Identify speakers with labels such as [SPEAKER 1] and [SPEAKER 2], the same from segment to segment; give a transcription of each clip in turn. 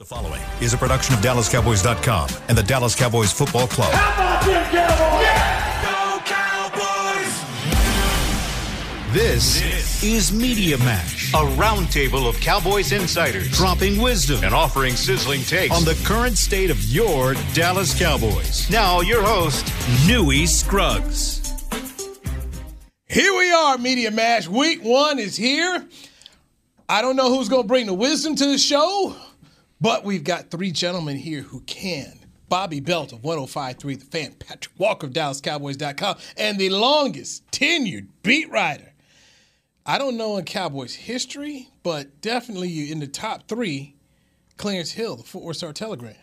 [SPEAKER 1] The following is a production of DallasCowboys.com and the Dallas Cowboys Football Club.
[SPEAKER 2] How about them Cowboys?
[SPEAKER 1] This, is Media Mash,
[SPEAKER 3] A roundtable of Cowboys insiders
[SPEAKER 1] dropping wisdom
[SPEAKER 3] and offering sizzling takes.
[SPEAKER 1] on the current state of your Dallas Cowboys.
[SPEAKER 3] now, your host,
[SPEAKER 1] Newy Scruggs.
[SPEAKER 4] Here we are, Media Mash. Week one is here. I don't know who's going to bring the wisdom to the show, but we've got three gentlemen here who can. Bobby Belt of 1053 The Fan, Patrick Walker of DallasCowboys.com, and the longest tenured beat writer. I don't know in Cowboys history, but definitely you in the top three, Clarence Hill, the Fort Worth Star Telegram.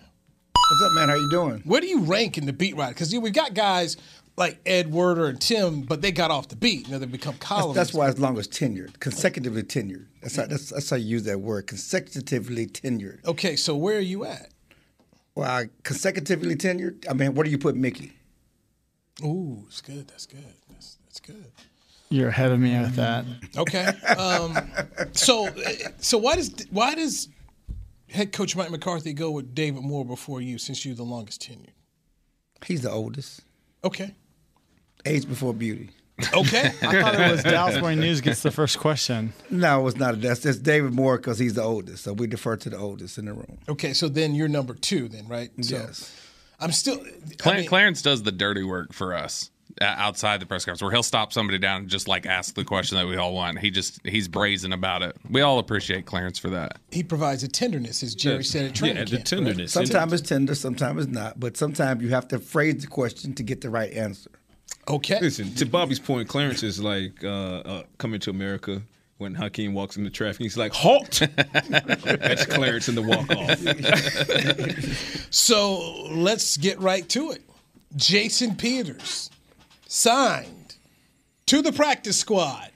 [SPEAKER 5] What's up, man? How you doing?
[SPEAKER 4] Where do you rank in the beat writer? Because we've got guys like Ed Werder and Tim, but they got off the beat. You know, they become columnists.
[SPEAKER 5] That's why it's long as tenured, consecutively tenured. That's how, that's, that's how you use that word, consecutively tenured.
[SPEAKER 4] Okay, so where are you at?
[SPEAKER 5] Well, I- consecutively tenured. I mean, where do you put Mickey?
[SPEAKER 4] Ooh, it's good. That's good. That's, that's good.
[SPEAKER 6] You're ahead of me with that.
[SPEAKER 4] Okay. Um, so, so why does why does head coach Mike McCarthy go with David Moore before you, since you're the longest tenured?
[SPEAKER 5] He's the oldest.
[SPEAKER 4] Okay.
[SPEAKER 5] Age before beauty.
[SPEAKER 4] Okay.
[SPEAKER 6] I thought it was Dallas Morning News gets the first question.
[SPEAKER 5] No, it's not. That's that's David Moore because he's the oldest. So we defer to the oldest in the room.
[SPEAKER 4] okay. So then you're number two, then, right? So
[SPEAKER 5] Yes.
[SPEAKER 4] I'm still.
[SPEAKER 7] Clar-
[SPEAKER 4] I mean,
[SPEAKER 7] Clarence does the dirty work for us uh, outside the press conference, where he'll stop somebody down and just like ask the question that we all want. He just he's brazen about it. We all appreciate Clarence for that.
[SPEAKER 4] he provides a tenderness, as Jerry said at training
[SPEAKER 8] Yeah, the
[SPEAKER 4] camp,
[SPEAKER 8] tenderness.
[SPEAKER 5] Sometimes it's tender, sometimes it's not. But sometimes you have to phrase the question to get the right answer.
[SPEAKER 4] Okay.
[SPEAKER 8] Listen, to Bobby's point, Clarence is like uh, uh, coming to America when Hakeem walks into traffic. He's like, halt! That's Clarence in the walk off.
[SPEAKER 4] So let's get right to it. Jason Peters signed to the practice squad.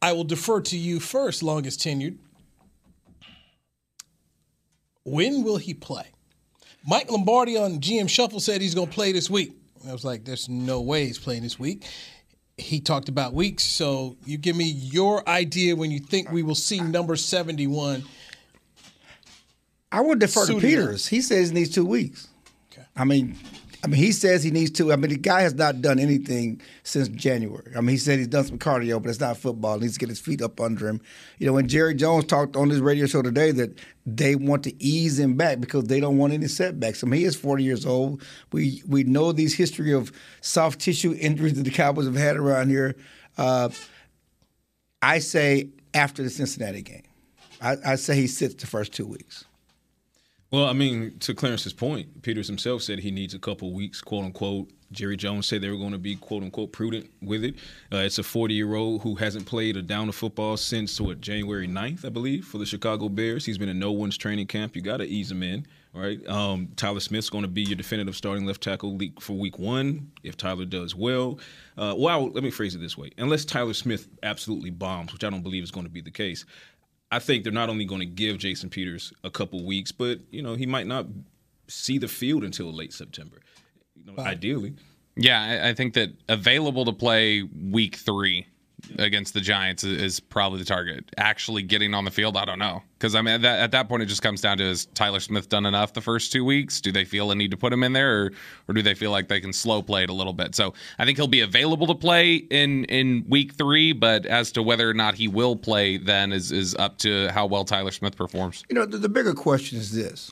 [SPEAKER 4] I will defer to you first, longest tenured. When will he play? Mike Lombardi on GM Shuffle said he's going to play this week. I was like, there's no way he's playing this week. He talked about weeks, so you give me your idea when you think we will see number 71.
[SPEAKER 5] I would defer to Peters. He says he needs two weeks.
[SPEAKER 4] Okay.
[SPEAKER 5] I mean, I mean, he says he needs to. I mean, the guy has not done anything since January. I mean, he said he's done some cardio, but it's not football. He needs to get his feet up under him. You know, when Jerry Jones talked on his radio show today that they want to ease him back because they don't want any setbacks. I mean, he is 40 years old. We we know these history of soft tissue injuries that the Cowboys have had around here. Uh, I say after the Cincinnati game. I, I say he sits the first two weeks.
[SPEAKER 8] Well, I mean, to Clarence's point, Peters himself said he needs a couple weeks, quote unquote. Jerry Jones said they were going to be, quote unquote, prudent with it. Uh, it's a 40 year old who hasn't played a down of football since, what, January 9th, I believe, for the Chicago Bears. He's been in no one's training camp. You got to ease him in, right? Um, Tyler Smith's going to be your definitive starting left tackle for week one if Tyler does well. Uh, well, let me phrase it this way unless Tyler Smith absolutely bombs, which I don't believe is going to be the case. I think they're not only going to give Jason Peters a couple weeks, but you know he might not see the field until late September. You know, ideally.
[SPEAKER 7] Yeah, I, I think that available to play week three against the Giants is, probably the target. Actually getting on the field, I don't know. Because I mean, at that, at that point, it just comes down to is Tyler Smith done enough the first two weeks? Do they feel a need to put him in there, or, or do they feel like they can slow play it a little bit? So I think he'll be available to play in in week three, but as to whether or not he will play, then is is up to how well Tyler Smith performs.
[SPEAKER 5] You know, the, the bigger question is this: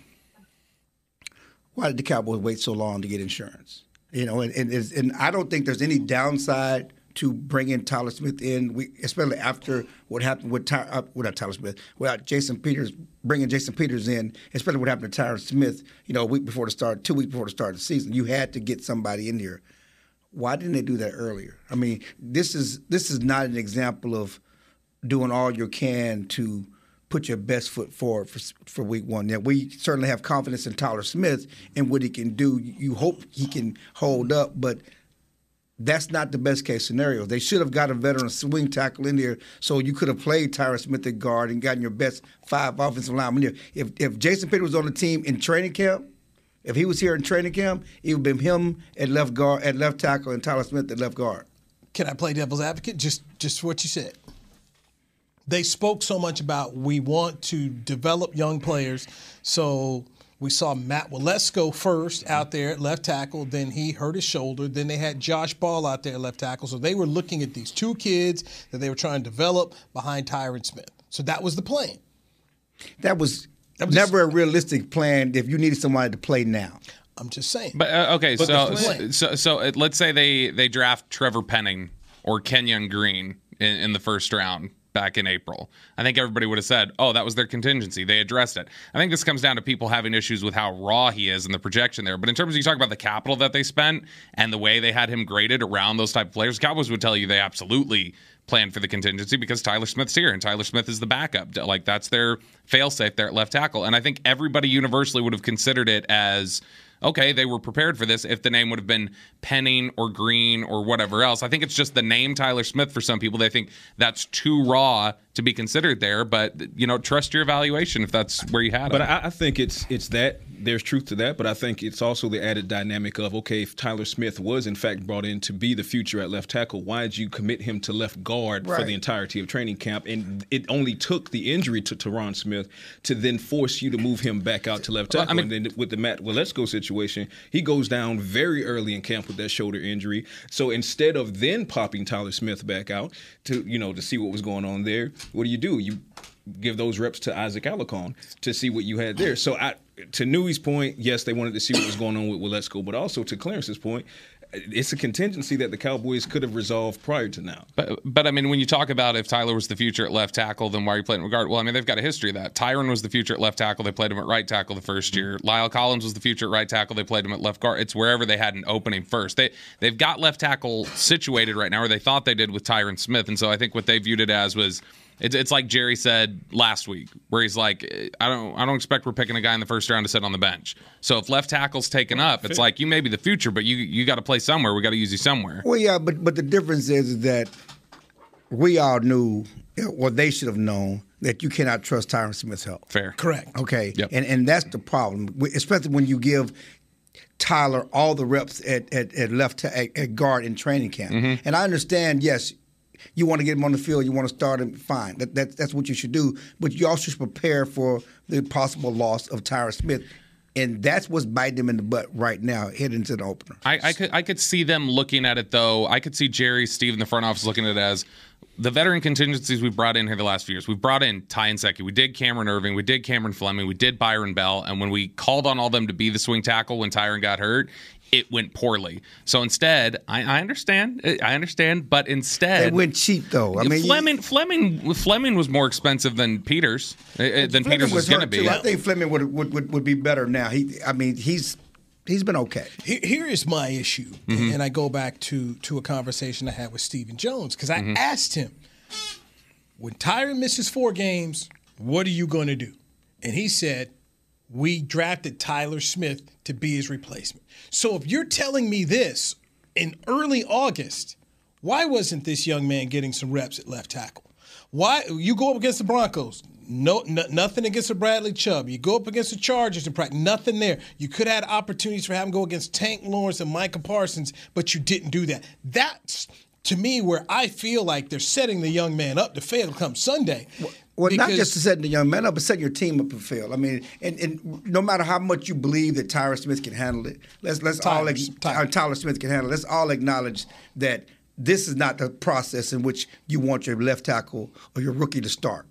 [SPEAKER 5] Why did the Cowboys wait so long to get insurance? You know, and and, and I don't think there's any downside to bring in Tyler Smith in, we, especially after what happened with Ty, uh, with not Tyler Smith, without Jason Peters bringing Jason Peters in, especially what happened to Tyler Smith. You know, a week before the start, two weeks before the start of the season, you had to get somebody in here. Why didn't they do that earlier? I mean, this is this is not an example of doing all you can to put your best foot forward for, for week one. Now, we certainly have confidence in Tyler Smith and what he can do. You hope he can hold up, but that's not the best case scenario. They should have got a veteran swing tackle in there so you could have played Tyler Smith at guard and gotten your best five offensive linemen there. If if Jason Peters was on the team in training camp, if he was here in training camp, it would have been him at left guard, at left tackle, and Tyler Smith at left guard.
[SPEAKER 4] Can I play devil's advocate? Just just what you said. they spoke so much about we want to develop young players. So we saw Matt Waletzko first out there at left tackle. Then he hurt his shoulder. Then they had Josh Ball out there at left tackle. So they were looking at these two kids that they were trying to develop behind Tyron Smith. So that was the plan.
[SPEAKER 5] That was,
[SPEAKER 4] was
[SPEAKER 5] never a realistic plan if you needed somebody to play now.
[SPEAKER 4] I'm just saying.
[SPEAKER 7] But uh, okay,
[SPEAKER 4] But
[SPEAKER 7] so, so so uh, let's say they they draft Trevor Penning or Kenyon Green in, in the first round back in April. I think everybody would have said, "Oh, that was their contingency. They addressed it." I think this comes down to people having issues with how raw he is and the projection there. But in terms of you talk about the capital that they spent and the way they had him graded around those type of players, Cowboys would tell you they absolutely planned for the contingency because Tyler Smith's here and Tyler Smith is the backup. Like that's their failsafe there at left tackle. And I think everybody universally would have considered it as okay, they were prepared for this if the name would have been Penning or Green or whatever else. I think it's just the name Tyler Smith for some people. They think that's too raw to be considered there, but you know, trust your evaluation if that's where you had
[SPEAKER 8] But
[SPEAKER 7] it.
[SPEAKER 8] I, I think it's it's that there's truth to that, but I think it's also the added dynamic of okay, if Tyler Smith was in fact brought in to be the future at left tackle, why did you commit him to left guard for the entirety of training camp? And it only took the injury to Tyron Smith to then force you to move him back out to left
[SPEAKER 7] Well, I
[SPEAKER 8] tackle.
[SPEAKER 7] mean-
[SPEAKER 8] and then with the Matt Waletzko situation, he goes down very early in camp with that shoulder injury. So instead of then popping Tyler Smith back out to you know to see what was going on there, what do you do? You give those reps to Isaac Alarcon to see what you had there. So I, to Newy's point, yes, they wanted to see what was going on with Waletzko, but also to Clarence's point, it's a contingency that the Cowboys could have resolved prior to now.
[SPEAKER 7] But, but I mean, when you talk about if Tyler was the future at left tackle, then why are you playing regard? Well, I mean, they've got a history of that. Tyron was the future at left tackle. They played him at right tackle the first year. La'el Collins was the future at right tackle. They played him at left guard. It's wherever they had an opening first. They they've got left tackle situated right now, or they thought they did with Tyron Smith, and so I think what they viewed it as was. It's, it's like Jerry said last week, where he's like, I don't I don't expect we're picking a guy in the first round to sit on the bench. So if left tackle's taken up, it's like you may be the future, but you you got to play somewhere. We got to use you somewhere.
[SPEAKER 5] Well, yeah, but but the difference is that we all knew, or they should have known, that you cannot trust Tyron Smith's health.
[SPEAKER 7] Fair.
[SPEAKER 4] Correct.
[SPEAKER 5] Okay,
[SPEAKER 7] Yep.
[SPEAKER 5] and and that's the problem, especially when you give Tyler all the reps at at, at left ta- at, at guard in training camp.
[SPEAKER 7] Mm-hmm.
[SPEAKER 5] And I understand, yes, you want to get him on the field, you want to start him, fine. That, that that's what you should do. But you also should prepare for the possible loss of Tyron Smith. And that's what's biting them in the butt right now, heading into the opener.
[SPEAKER 7] I, I could I could see them looking at it though. I could see Jerry, Steve in the front office looking at it as the veteran contingencies we've brought in here the last few years. We've brought in Ty Nsekhe, we did Cameron Erving, we did Cameron Fleming, we did Byron Bell, and when we called on all them to be the swing tackle when Tyron got hurt, it went poorly. So instead, I, I understand, I understand, but instead
[SPEAKER 5] They went cheap though. I mean, you-
[SPEAKER 7] Fleming, Fleming, Fleming was more expensive than Peters, uh, uh, than
[SPEAKER 5] Fleming
[SPEAKER 7] Peters was going to be.
[SPEAKER 5] too. I think Fleming would, would would would be better now. He, I mean, he's he's been okay.
[SPEAKER 4] Here, here is my issue, and I go back to to a conversation I had with Stephen Jones because I asked him, when Tyron misses four games, what are you going to do? And he said, we drafted Tyler Smith to be his replacement. So if you're telling me this in early August, why wasn't this young man getting some reps at left tackle? Why you go up against the Broncos? No, no nothing against the Bradley Chubb. You go up against the Chargers in practice, nothing there. You could have had opportunities for to go against Tank Lawrence and Micah Parsons, but you didn't do that. That's to me where I feel like they're setting the young man up to fail come Sunday.
[SPEAKER 5] Well, not
[SPEAKER 4] Because-
[SPEAKER 5] just to setting the young man up, but setting your team up to fail. I mean, and, and no matter how much you believe that Tyler Smith can handle it, let's let's all
[SPEAKER 4] Tyler-
[SPEAKER 5] ag-
[SPEAKER 4] Tyler.
[SPEAKER 5] uh, Tyler Smith can handle. it. Let's all acknowledge that this is not the process in which you want your left tackle or your rookie to start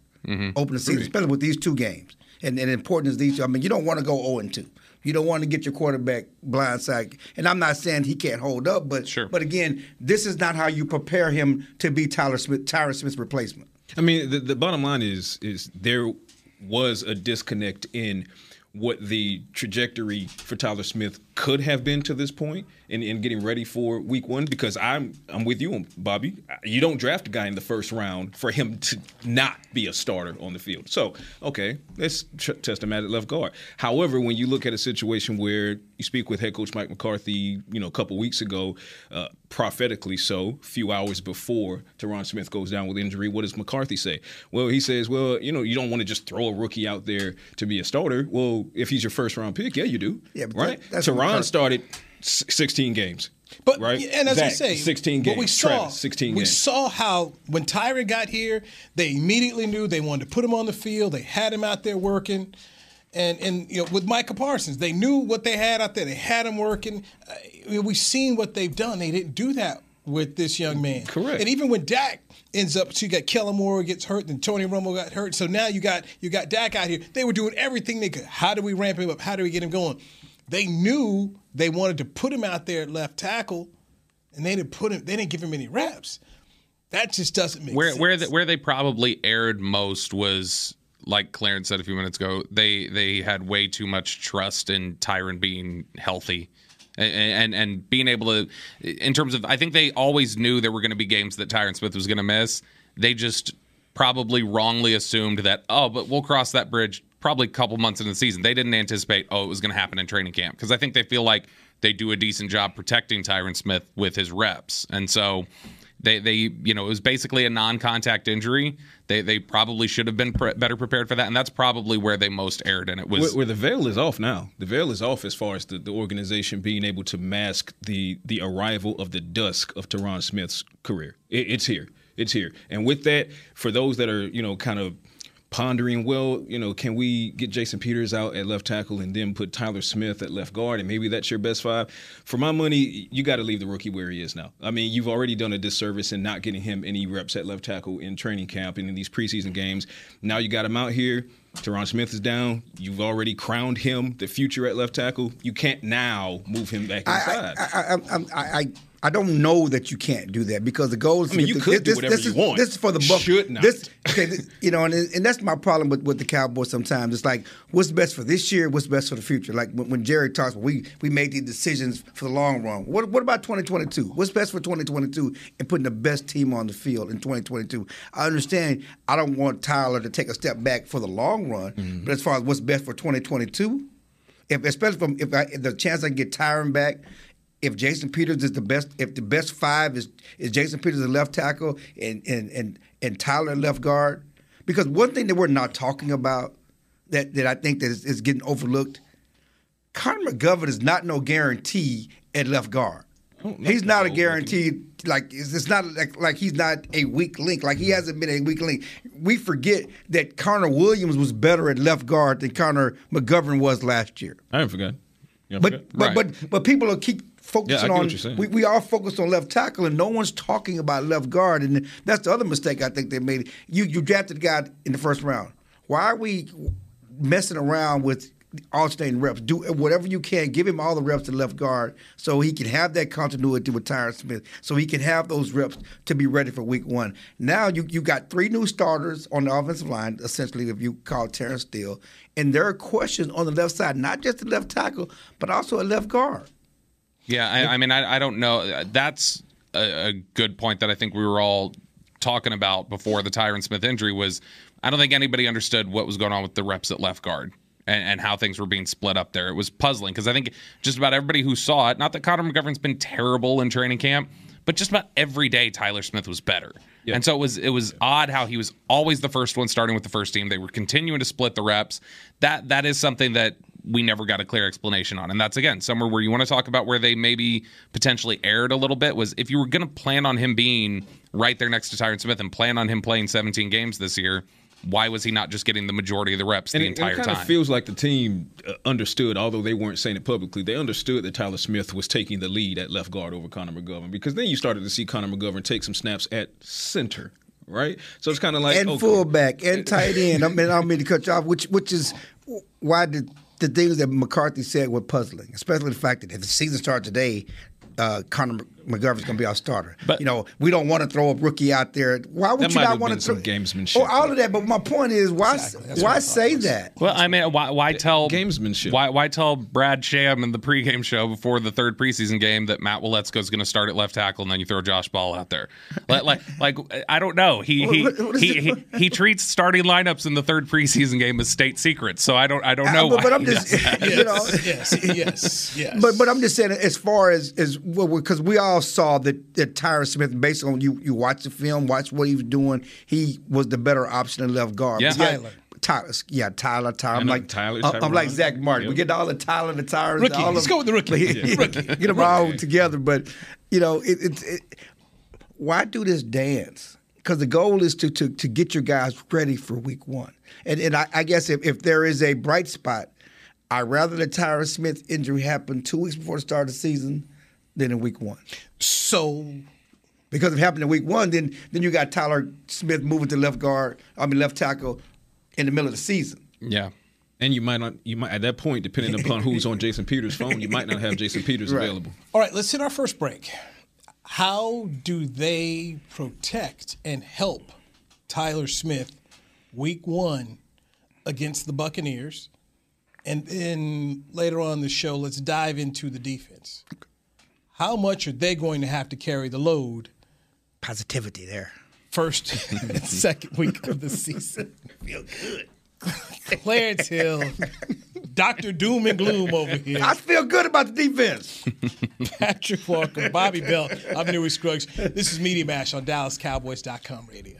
[SPEAKER 5] open the season, especially with these two games. And, and important as these two, I mean, you don't want to go 0 2. You don't want to get your quarterback blindside. And I'm not saying he can't hold up, but
[SPEAKER 7] Sure.
[SPEAKER 5] but again, this is not how you prepare him to be Tyler Smith, Tyler Smith's replacement.
[SPEAKER 8] I mean, the, the bottom line is is there was a disconnect in what the trajectory for Tyler Smith could have been to this point in, in getting ready for week one because I'm I'm with you, Bobby. You don't draft a guy in the first round for him to not be a starter on the field. So, okay, let's tr- test him at left guard. However, when you look at a situation where you speak with head coach Mike McCarthy, you know, a couple weeks ago, uh, prophetically so, a few hours before Tyron Smith goes down with injury, what does McCarthy say? Well, he says, well, you know, you don't want to just throw a rookie out there to be a starter. Well, if he's your first round pick, yeah, you do.
[SPEAKER 5] Yeah, but
[SPEAKER 8] right.
[SPEAKER 5] that- that's what McCarthy-
[SPEAKER 8] started 16 games.
[SPEAKER 4] But
[SPEAKER 8] right?
[SPEAKER 4] and as
[SPEAKER 8] Zach,
[SPEAKER 4] we say,
[SPEAKER 8] 16
[SPEAKER 4] But we
[SPEAKER 8] games.
[SPEAKER 4] saw,
[SPEAKER 8] Travis, 16
[SPEAKER 4] we
[SPEAKER 8] games.
[SPEAKER 4] saw how when Tyron got here, they immediately knew they wanted to put him on the field. They had him out there working, and and you know with Micah Parsons, they knew what they had out there. They had him working. Uh, we've seen what they've done. They didn't do that with this young man.
[SPEAKER 8] Correct.
[SPEAKER 4] And even when Dak ends up, so you got Kellen Moore gets hurt, then Tony Romo got hurt. So now you got you got Dak out here. They were doing everything they could. How do we ramp him up? How do we get him going? They knew they wanted to put him out there at left tackle, and they didn't put him. They didn't give him any reps. That just doesn't make
[SPEAKER 7] where
[SPEAKER 4] sense.
[SPEAKER 7] where the, where they probably erred most was like Clarence said a few minutes ago. They they had way too much trust in Tyron being healthy. And, and and being able to, in terms of, I think they always knew there were going to be games that Tyron Smith was going to miss. They just probably wrongly assumed that, oh, but we'll cross that bridge probably a couple months into the season. They didn't anticipate, oh, it was going to happen in training camp because I think they feel like they do a decent job protecting Tyron Smith with his reps, and so they they you know it was basically a non-contact injury. They they probably should have been pre- better prepared for that, and that's probably where they most erred. And it was
[SPEAKER 8] Where, where the veil is off now. The veil is off as far as the, the organization being able to mask the the arrival of the dusk of Tyron Smith's career. It, it's here. It's here. And with that, for those that are you know kind of pondering, well, you know, can we get Jason Peters out at left tackle and then put Tyler Smith at left guard, and maybe that's your best five? For my money, you got to leave the rookie where he is now. I mean, you've already done a disservice in not getting him any reps at left tackle in training camp and in these preseason games. Now you got him out here. Tyron Smith is down. You've already crowned him the future at left tackle. You can't now move him back inside.
[SPEAKER 5] I, I, I, I, I, don't know that you can't do that because the goal is.
[SPEAKER 8] I mean,
[SPEAKER 5] to
[SPEAKER 8] you
[SPEAKER 5] get
[SPEAKER 8] could
[SPEAKER 5] the,
[SPEAKER 8] do
[SPEAKER 5] this,
[SPEAKER 8] whatever
[SPEAKER 5] this
[SPEAKER 8] you
[SPEAKER 5] is,
[SPEAKER 8] want.
[SPEAKER 5] This is for the Buck.
[SPEAKER 8] Should not.
[SPEAKER 5] This, okay, th- you know, and, and that's my problem with, with the Cowboys. Sometimes it's like, what's best for this year? What's best for the future? Like when, when Jerry talks, we we made these decisions for the long run. What what about 2022? What's best for 2022 and putting the best team on the field in 2022? I understand. I don't want Tyler to take a step back for the long run,
[SPEAKER 8] Mm-hmm.
[SPEAKER 5] but as far as what's best for 2022 if especially from if, I, if the chance I can get Tyron back, if Jason Peters is the best, if the best five is is Jason Peters the left tackle and and and and Tyler left guard, because one thing that we're not talking about that that I think that is, is getting overlooked, Connor McGovern is not no guarantee at left guard. He's not a guarantee. Like it's, it's not like like he's not a weak link. Like he hasn't been a weak link. We forget that Connor Williams was better at left guard than Connor McGovern was last year.
[SPEAKER 8] I haven't forgotten. You
[SPEAKER 5] But but
[SPEAKER 7] Right.
[SPEAKER 5] but but people are keep focusing
[SPEAKER 8] Yeah,
[SPEAKER 5] on.
[SPEAKER 8] what you're saying.
[SPEAKER 5] We, we all focus on left tackle, and no one's talking about left guard. And that's the other mistake I think they made. You you drafted a guy in the first round. Why are we messing around with alternating reps? Do whatever you can. Give him all the reps to left guard, so he can have that continuity with Tyron Smith. So he can have those reps to be ready for Week One. Now you you got three new starters on the offensive line. Essentially, if you call Terence Steele, and there are questions on the left side, not just the left tackle, but also a left guard.
[SPEAKER 7] Yeah, I, I mean, I, I don't know. That's a, a good point that I think we were all talking about before the Tyron Smith injury. Was I don't think anybody understood what was going on with the reps at left guard and, and how things were being split up there. It was puzzling because I think just about everybody who saw it, not that Connor McGovern's been terrible in training camp, but just about every day Tyler Smith was better. And so it was it was odd how he was always the first one starting with the first team. They were continuing to split the reps. That that is something that we never got a clear explanation on. And that's again somewhere where you want to talk about where they maybe potentially erred a little bit was if you were going to plan on him being right there next to Tyron Smith and plan on him playing 17 games this year, why was he not just getting the majority of the reps
[SPEAKER 8] And
[SPEAKER 7] the
[SPEAKER 8] it,
[SPEAKER 7] entire
[SPEAKER 8] it
[SPEAKER 7] time?
[SPEAKER 8] of feels like the team uh, understood, although they weren't saying it publicly. They understood that Tyler Smith was taking the lead at left guard over Connor McGovern because then you started to see Connor McGovern take some snaps at center, right? So it's kind of like
[SPEAKER 5] and
[SPEAKER 8] okay.
[SPEAKER 5] fullback and tight end. I mean, I don't mean to cut you off, which which is why the the things that McCarthy said were puzzling, especially the fact that if the season started today, uh, Connor McGovern's going to be our starter.
[SPEAKER 7] But-
[SPEAKER 5] you know, we don't want to throw a rookie out there. Why would you not want
[SPEAKER 8] been
[SPEAKER 5] to
[SPEAKER 8] some
[SPEAKER 5] throw
[SPEAKER 8] gamesmanship,
[SPEAKER 5] Oh, all of that. But my point is, why
[SPEAKER 4] That's
[SPEAKER 5] why say
[SPEAKER 4] thought.
[SPEAKER 5] that?
[SPEAKER 7] Well, I mean, why, why tell
[SPEAKER 8] gamesmanship.
[SPEAKER 7] Why, why tell Brad Sham in the pregame show before the third preseason game that Matt Waletzko is going to start at left tackle, and then you throw Josh Ball out there? Like, like, like I don't know. He he,
[SPEAKER 5] What- what is
[SPEAKER 7] he, he he treats starting lineups in the third preseason game as state secrets. So I don't I don't know
[SPEAKER 5] but,
[SPEAKER 7] why.
[SPEAKER 5] but I'm just, you know,
[SPEAKER 4] yes, yes, yes.
[SPEAKER 5] But but I'm just saying, as far as as well, because we all saw that that Tyron Smith, based on you you watch the film, watch what he was doing, he was the better option in left guard.
[SPEAKER 7] Yeah.
[SPEAKER 4] Tyler.
[SPEAKER 5] Tyler, yeah, Tyler, Tyler.
[SPEAKER 8] I
[SPEAKER 5] I'm like
[SPEAKER 8] Tyler,
[SPEAKER 5] I'm- I'm like Zach Martin. We get all the Tyler, the Tyrers,
[SPEAKER 4] Rookie.
[SPEAKER 5] all
[SPEAKER 4] Let's
[SPEAKER 5] of-
[SPEAKER 4] go with the rookie.
[SPEAKER 5] Yeah.
[SPEAKER 4] Rookie.
[SPEAKER 5] Get them all together, but you know, it, it, it, why do this dance? Because the goal is to, to to get your guys ready for Week One. And and I, I guess if, if there is a bright spot, I'd rather the Tyron Smith injury happen two weeks before the start of the season than in Week One.
[SPEAKER 4] So
[SPEAKER 5] Because if it happened in week one, then then you got Tyler Smith moving to left guard, I mean left tackle in the middle of the season.
[SPEAKER 7] Yeah.
[SPEAKER 8] And you might not, you might at that point, depending upon who's on Jason Peters' phone, you might not have Jason Peters
[SPEAKER 5] Right.
[SPEAKER 8] available.
[SPEAKER 4] All right, let's hit our first break. How do they protect and help Tyler Smith week one against the Buccaneers? And then later on in the show, let's dive into the defense. How much are they going to have to carry the load
[SPEAKER 5] Positivity there.
[SPEAKER 4] first and second week of the season? Feel good. Clarence Hill, Dr. Doom and Gloom over here.
[SPEAKER 5] I feel good about the defense.
[SPEAKER 4] Patrick Walker, Bobby Belt. I'm Newy Scruggs. This is Media Mash on DallasCowboys.com radio.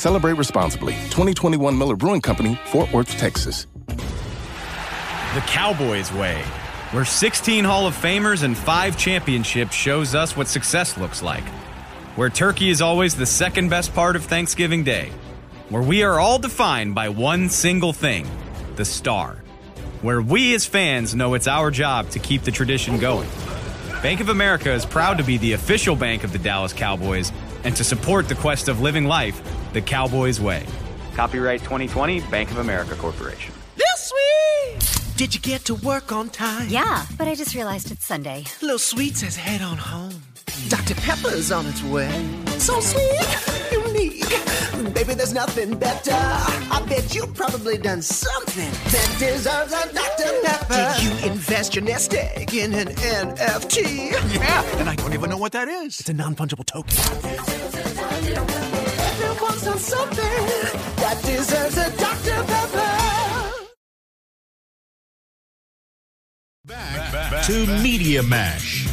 [SPEAKER 9] Celebrate responsibly. 2021 Miller Brewing Company, Fort Worth, Texas.
[SPEAKER 10] The Cowboys way, where 16 Hall of Famers and 5 championships shows us what success looks like. Where turkey is always the second best part of Thanksgiving Day. Where we are all defined by one single thing the star. Where we as fans know it's our job to keep the tradition going. Bank of America is proud to be the official bank of the Dallas Cowboys and to support the quest of living life the Cowboys way. Copyright 2020 Bank of America Corporation.
[SPEAKER 11] This sweet! Did you get to work on time?
[SPEAKER 12] Yeah, but I just realized it's Sunday.
[SPEAKER 11] Little Sweet says head on home. Dr. Pepper's on its way. So sweet, unique. Baby, there's nothing better. I bet you've probably done something that deserves a Dr. Pepper. Did you invest your nest egg in an NFT?
[SPEAKER 13] Yeah, and I don't even know what that is. It's a non fungible token.
[SPEAKER 11] Everyone's done something that deserves a Dr. Pepper.
[SPEAKER 1] Back to Media Mash.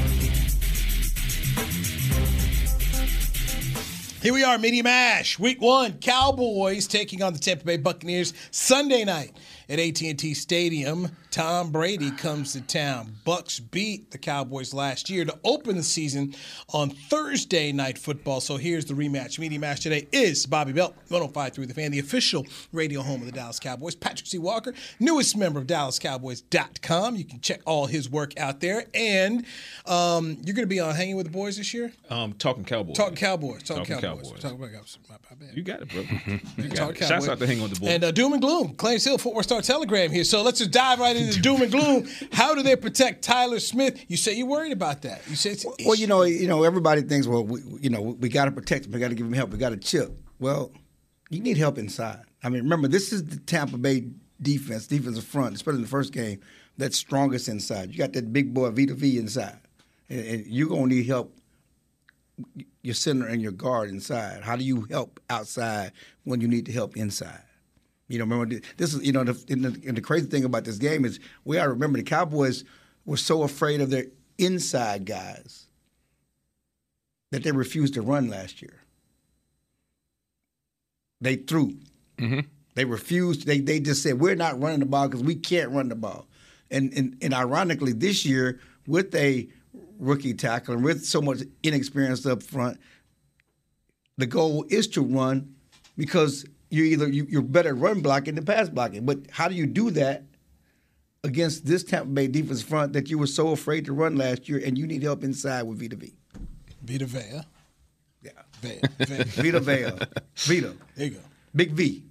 [SPEAKER 4] Here we are, Media Mash, Week One. Cowboys taking on the Tampa Bay Buccaneers Sunday night at AT&T Stadium. Tom Brady comes to town. Bucks beat the Cowboys last year to open the season on Thursday night football. So here's the rematch. Media Mash today is Bobby Belt, 105.3 The Fan, the official radio home of the Dallas Cowboys. Patrick C. Walker, newest member of DallasCowboys.com. You can check all his work out there. And um, you're going to be on Hanging with the Boys this year?
[SPEAKER 8] Um, talking Cowboys.
[SPEAKER 4] Talking Cowboys. Talking,
[SPEAKER 8] Talking
[SPEAKER 4] Cowboys.
[SPEAKER 8] Cowboys.
[SPEAKER 4] Talking about Cowboys. My, my bad.
[SPEAKER 8] You got it, bro. You got
[SPEAKER 4] Talk
[SPEAKER 8] it. Shouts out to Hang on the Board.
[SPEAKER 4] And uh, Doom and Gloom, Clarence Hill, Fort Worth Star Telegram here. So let's just dive right into Doom and Gloom. How do they protect Tyler Smith? You say you're worried about that. You say it's an
[SPEAKER 5] Well, you know, you know, everybody thinks, well, we, you know, we got to protect him. We got to give him help. We got to chip. Well, you need help inside. I mean, remember, this is the Tampa Bay defense, defensive front, especially in the first game, that's strongest inside. You got that big boy Vita V inside, and, and you're gonna need help. Your center and your guard inside. How do you help outside when you need to help inside? You know, remember this is you know, the, and, the, and the crazy thing about this game is we got to remember the Cowboys were so afraid of their inside guys that they refused to run last year. They threw. Mm-hmm. They refused. They they just said we're not running the ball because we can't run the ball. And, and and ironically, this year with a rookie tackle and with so much inexperience up front, the goal is to run because you're either you, you're better at run blocking than pass blocking. But how do you do that against this Tampa Bay defense front that you were so afraid to run last year, and you need help inside with Vita V.
[SPEAKER 4] Vita Vea.
[SPEAKER 5] Yeah.
[SPEAKER 4] Vea. Vea.
[SPEAKER 5] Vita Vea. Vita.
[SPEAKER 4] There you go.
[SPEAKER 5] Big V.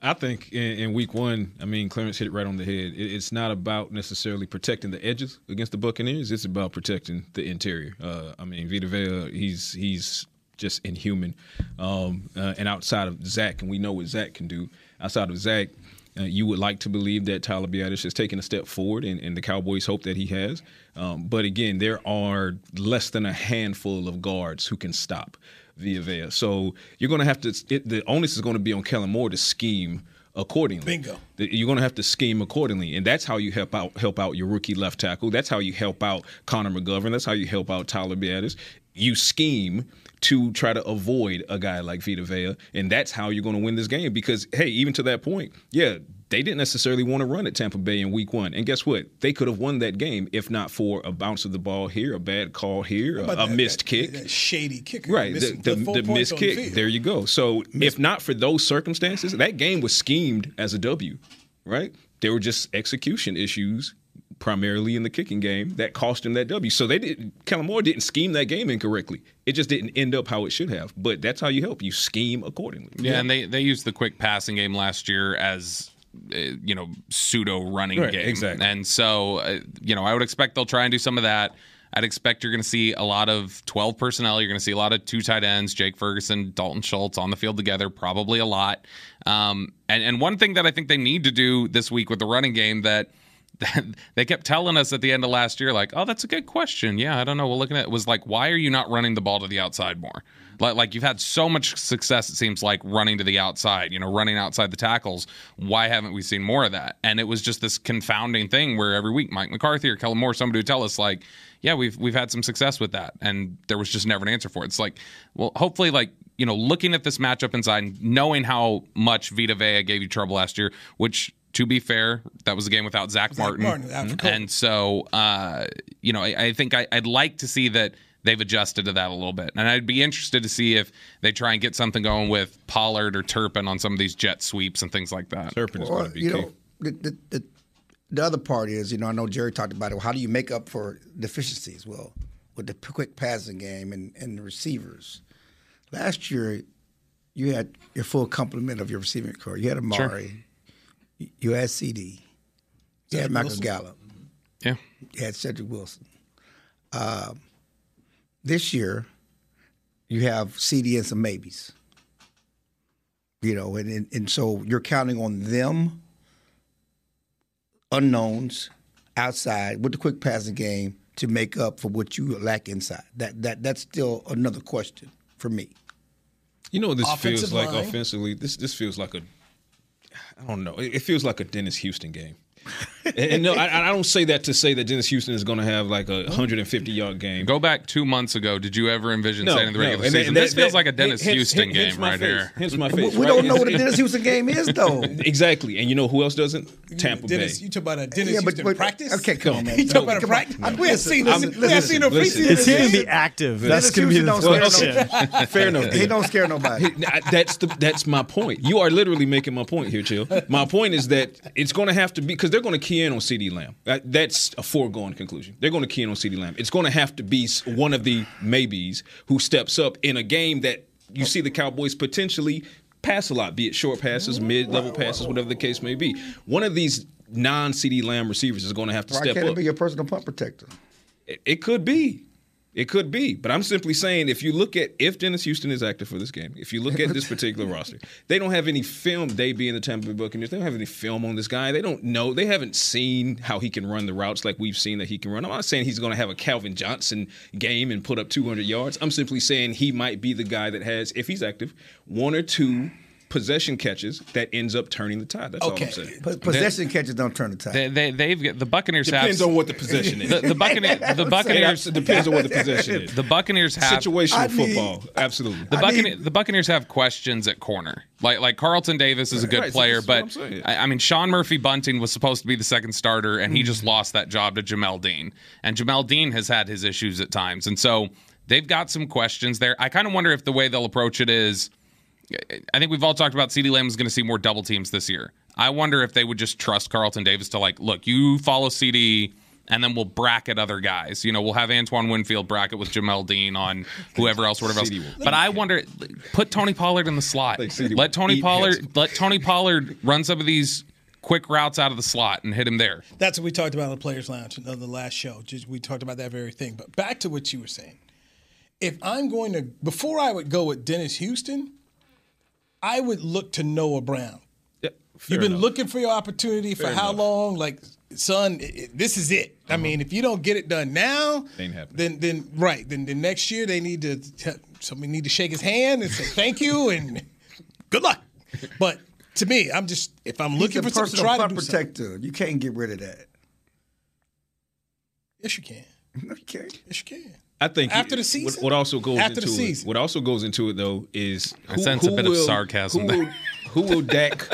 [SPEAKER 8] I think in, in week one, I mean, Clarence hit it right on the head. It, it's not about necessarily protecting the edges against the Buccaneers. It's about protecting the interior. Uh, I mean, Vita Vea, he's he's just inhuman. Um, uh, and outside of Zach, and we know what Zach can do. Outside of Zach, uh, you would like to believe that Tyler Biadasz has taken a step forward, and, and the Cowboys hope that he has. Um, but again, there are less than a handful of guards who can stop Via Vea. So you're going to have to. It, the onus is going to be on Kellen Moore to scheme accordingly.
[SPEAKER 4] Bingo.
[SPEAKER 8] You're going to have to scheme accordingly, and that's how you help out help out your rookie left tackle. That's how you help out Connor McGovern. That's how you help out Tyler Biadasz. You scheme to try to avoid a guy like Vita Vea, and that's how you're going to win this game. Because hey, even to that point, yeah, they didn't necessarily want to run at Tampa Bay in Week One, and guess what? They could have won that game if not for a bounce of the ball here, a bad call here, a,
[SPEAKER 4] How about
[SPEAKER 8] a
[SPEAKER 4] that-
[SPEAKER 8] missed
[SPEAKER 4] that-
[SPEAKER 8] kick.
[SPEAKER 4] That shady kicker.
[SPEAKER 8] Right, the, the,
[SPEAKER 4] four
[SPEAKER 8] the missed
[SPEAKER 4] on the
[SPEAKER 8] kick. there you go. So if not for those circumstances, that game was schemed as a W, right? There were just execution issues primarily in the kicking game that cost him that W. So they didn't. Kellen Moore didn't scheme that game incorrectly. It just didn't end up how it should have. But that's how you help. You scheme accordingly.
[SPEAKER 7] Yeah, and they they used the quick passing game last year as uh, you know pseudo running
[SPEAKER 8] Right,
[SPEAKER 7] game,
[SPEAKER 8] exactly.
[SPEAKER 7] and so uh, you know I would expect they'll try and do some of that. I'd expect you're going to see a lot of 12 personnel. You're going to see a lot of two tight ends, Jake Ferguson, Dalton Schultz on the field together, probably a lot. Um, and and one thing that I think they need to do this week with the running game that they kept telling us at the end of last year, like, oh, that's a good question. Yeah, I don't know. We're looking at it was like, why are you not running the ball to the outside more? Like, like you've had so much success, it seems like running to the outside, you know, running outside the tackles. Why haven't we seen more of that? And it was just this confounding thing where every week Mike McCarthy or Kellen Moore, somebody would tell us like, yeah, we've we've had some success with that, and there was just never an answer for it. It's like, well, hopefully, like you know, looking at this matchup inside, knowing how much Vita Vea gave you trouble last year, which to be fair, that was a game without Zach, Martin.
[SPEAKER 4] Martin, out for COVID.
[SPEAKER 7] and so, uh, you know, I, I think I, I'd like to see that they've adjusted to that a little bit. And I'd be interested to see if they try and get something going with Pollard or Turpin on some of these jet sweeps and things like that.
[SPEAKER 8] Turpin
[SPEAKER 5] Well, you know, the, the, the, the other part is, you know, I know Jerry talked about it. How do you make up for deficiencies? Well, with the quick passing game and, and the receivers. Last year, you had your full complement of your receiving corps. You had Amari, you had CD, you had Michael
[SPEAKER 4] Wilson.
[SPEAKER 5] Gallup,
[SPEAKER 7] Yeah.
[SPEAKER 5] you had Cedric Wilson. Uh, this year, you have CD and some maybes. You know, and, and and so you're counting on them, unknowns, outside with the quick passing game to make up for what you lack inside. That that that's still another question for me.
[SPEAKER 8] You know what this
[SPEAKER 5] Offensive
[SPEAKER 8] feels like
[SPEAKER 5] line.
[SPEAKER 8] offensively? This this feels like a I don't know. It, feels like a Dennis Houston game. And, and no, I, I don't say that to say that Dennis Houston is going to have like a 150 yard game.
[SPEAKER 7] Go back two months ago. Did you ever envision
[SPEAKER 8] No,
[SPEAKER 7] saying in the
[SPEAKER 8] no.
[SPEAKER 7] regular
[SPEAKER 8] And
[SPEAKER 7] season?
[SPEAKER 8] that-
[SPEAKER 7] this feels
[SPEAKER 8] that-
[SPEAKER 7] like a Dennis
[SPEAKER 8] hence-
[SPEAKER 7] Houston
[SPEAKER 8] hence
[SPEAKER 7] game
[SPEAKER 8] my
[SPEAKER 7] right
[SPEAKER 8] face.
[SPEAKER 7] here.
[SPEAKER 8] Hence my
[SPEAKER 5] We,
[SPEAKER 8] face.
[SPEAKER 5] we
[SPEAKER 8] right?
[SPEAKER 5] don't know what a Dennis Houston game is though.
[SPEAKER 8] Exactly, and you know who else doesn't? Tampa Bay.
[SPEAKER 4] Dennis,
[SPEAKER 8] Bay.
[SPEAKER 4] you talk about a Dennis
[SPEAKER 5] Yeah, but-
[SPEAKER 4] Houston
[SPEAKER 5] but-
[SPEAKER 4] practice?
[SPEAKER 5] okay, come on, man.
[SPEAKER 4] You talk about a
[SPEAKER 5] Come on.
[SPEAKER 4] practice?
[SPEAKER 5] I'm-
[SPEAKER 4] We have seen this.
[SPEAKER 5] listen,
[SPEAKER 4] We have seen a preseason.
[SPEAKER 6] It's going to be active. That's going to be the
[SPEAKER 5] don't scare
[SPEAKER 6] question.
[SPEAKER 5] nobody.
[SPEAKER 8] Fair enough.
[SPEAKER 5] He don't scare nobody.
[SPEAKER 8] That's the that's my point. You are literally making my point here, Chill. My point is that it's going to have to be because they're going to key in on CD Lamb. That- That's a foregone conclusion. They're going to key in on CD Lamb. It's going to have to be one of the maybes who steps up in a game that you see the Cowboys potentially pass a lot, be it short passes, mm-hmm. mid-level passes, whatever the case may be. One of these non-CD Lamb receivers is going to have to
[SPEAKER 5] Why
[SPEAKER 8] step
[SPEAKER 5] can't
[SPEAKER 8] up.
[SPEAKER 5] it be your personal punt protector?
[SPEAKER 8] It, it could be. It could be. But I'm simply saying if you look at if Dennis Houston is active for this game, if you look at this particular roster, they don't have any film, they being the Tampa Bay Buccaneers, they don't have any film on this guy. They don't know. They haven't seen how he can run the routes like we've seen that he can run. I'm not saying he's going to have a Calvin Johnson game and put up 200 yards. I'm simply saying he might be the guy that has, if he's active, one or two possession catches that ends up turning the tide. That's all I'm saying.
[SPEAKER 5] Po- Possession catches don't turn the tide.
[SPEAKER 7] They, they, they've got the Buccaneers
[SPEAKER 8] Depends
[SPEAKER 7] have
[SPEAKER 8] on what the possession is.
[SPEAKER 7] The, the, Buccaneers, the Buccaneers
[SPEAKER 8] It depends on what the possession is.
[SPEAKER 7] The Buccaneers have
[SPEAKER 8] Situational
[SPEAKER 5] I need-
[SPEAKER 8] football, absolutely.
[SPEAKER 7] The, Buccane- the Buccaneers have questions at corner. Like like Carlton Davis is a good
[SPEAKER 8] Right,
[SPEAKER 7] player,
[SPEAKER 8] this is what
[SPEAKER 7] but
[SPEAKER 8] I'm.
[SPEAKER 7] I, I mean Sean Murphy Bunting was supposed to be the second starter, and he mm. just lost that job to Jamel Dean. And Jamel Dean has had his issues at times, and so they've got some questions there. I kind of wonder if the way they'll approach it is. I think we've all talked about CeeDee Lamb is going to see more double teams this year. I wonder if they would just trust Carlton Davis to like, look, you follow CD. And then we'll bracket other guys. You know, we'll have Antoine Winfield bracket with Jamel Dean on whoever else, whatever else.
[SPEAKER 8] CD will-
[SPEAKER 7] But I wonder, put Tony Pollard in the slot.
[SPEAKER 8] CD
[SPEAKER 7] Let Tony Pollard,
[SPEAKER 8] heads.
[SPEAKER 7] let Tony Pollard run some of these quick routes out of the slot and hit him there.
[SPEAKER 4] That's what we talked about in the Players Lounge on the last show. Just we talked about that very thing. But back to what you were saying. If I'm going to, before I would go with Dennis Houston, I would look to Noah Brown. You've been looking for your opportunity for how
[SPEAKER 8] enough.
[SPEAKER 4] long? Like, son, i- i- this is it. I uh-huh. mean, if you don't get it done now,
[SPEAKER 8] Ain't
[SPEAKER 4] then then right, then the next year they need to somebody need to shake his hand and say thank you and good luck. But to me, I'm just if I'm looking
[SPEAKER 5] He's a
[SPEAKER 4] for something,
[SPEAKER 5] personal
[SPEAKER 4] try to
[SPEAKER 5] punt
[SPEAKER 4] do something.
[SPEAKER 5] protector. You can't get rid of that.
[SPEAKER 4] Yes, you can.
[SPEAKER 5] No, you can't.
[SPEAKER 4] Yes, you can.
[SPEAKER 8] I think
[SPEAKER 4] After the season?
[SPEAKER 8] What, also goes
[SPEAKER 4] After the
[SPEAKER 8] into
[SPEAKER 4] season.
[SPEAKER 8] it. What also goes into it though is
[SPEAKER 7] I sense a bit of sarcasm
[SPEAKER 8] Who
[SPEAKER 7] there.
[SPEAKER 8] will, who will Dak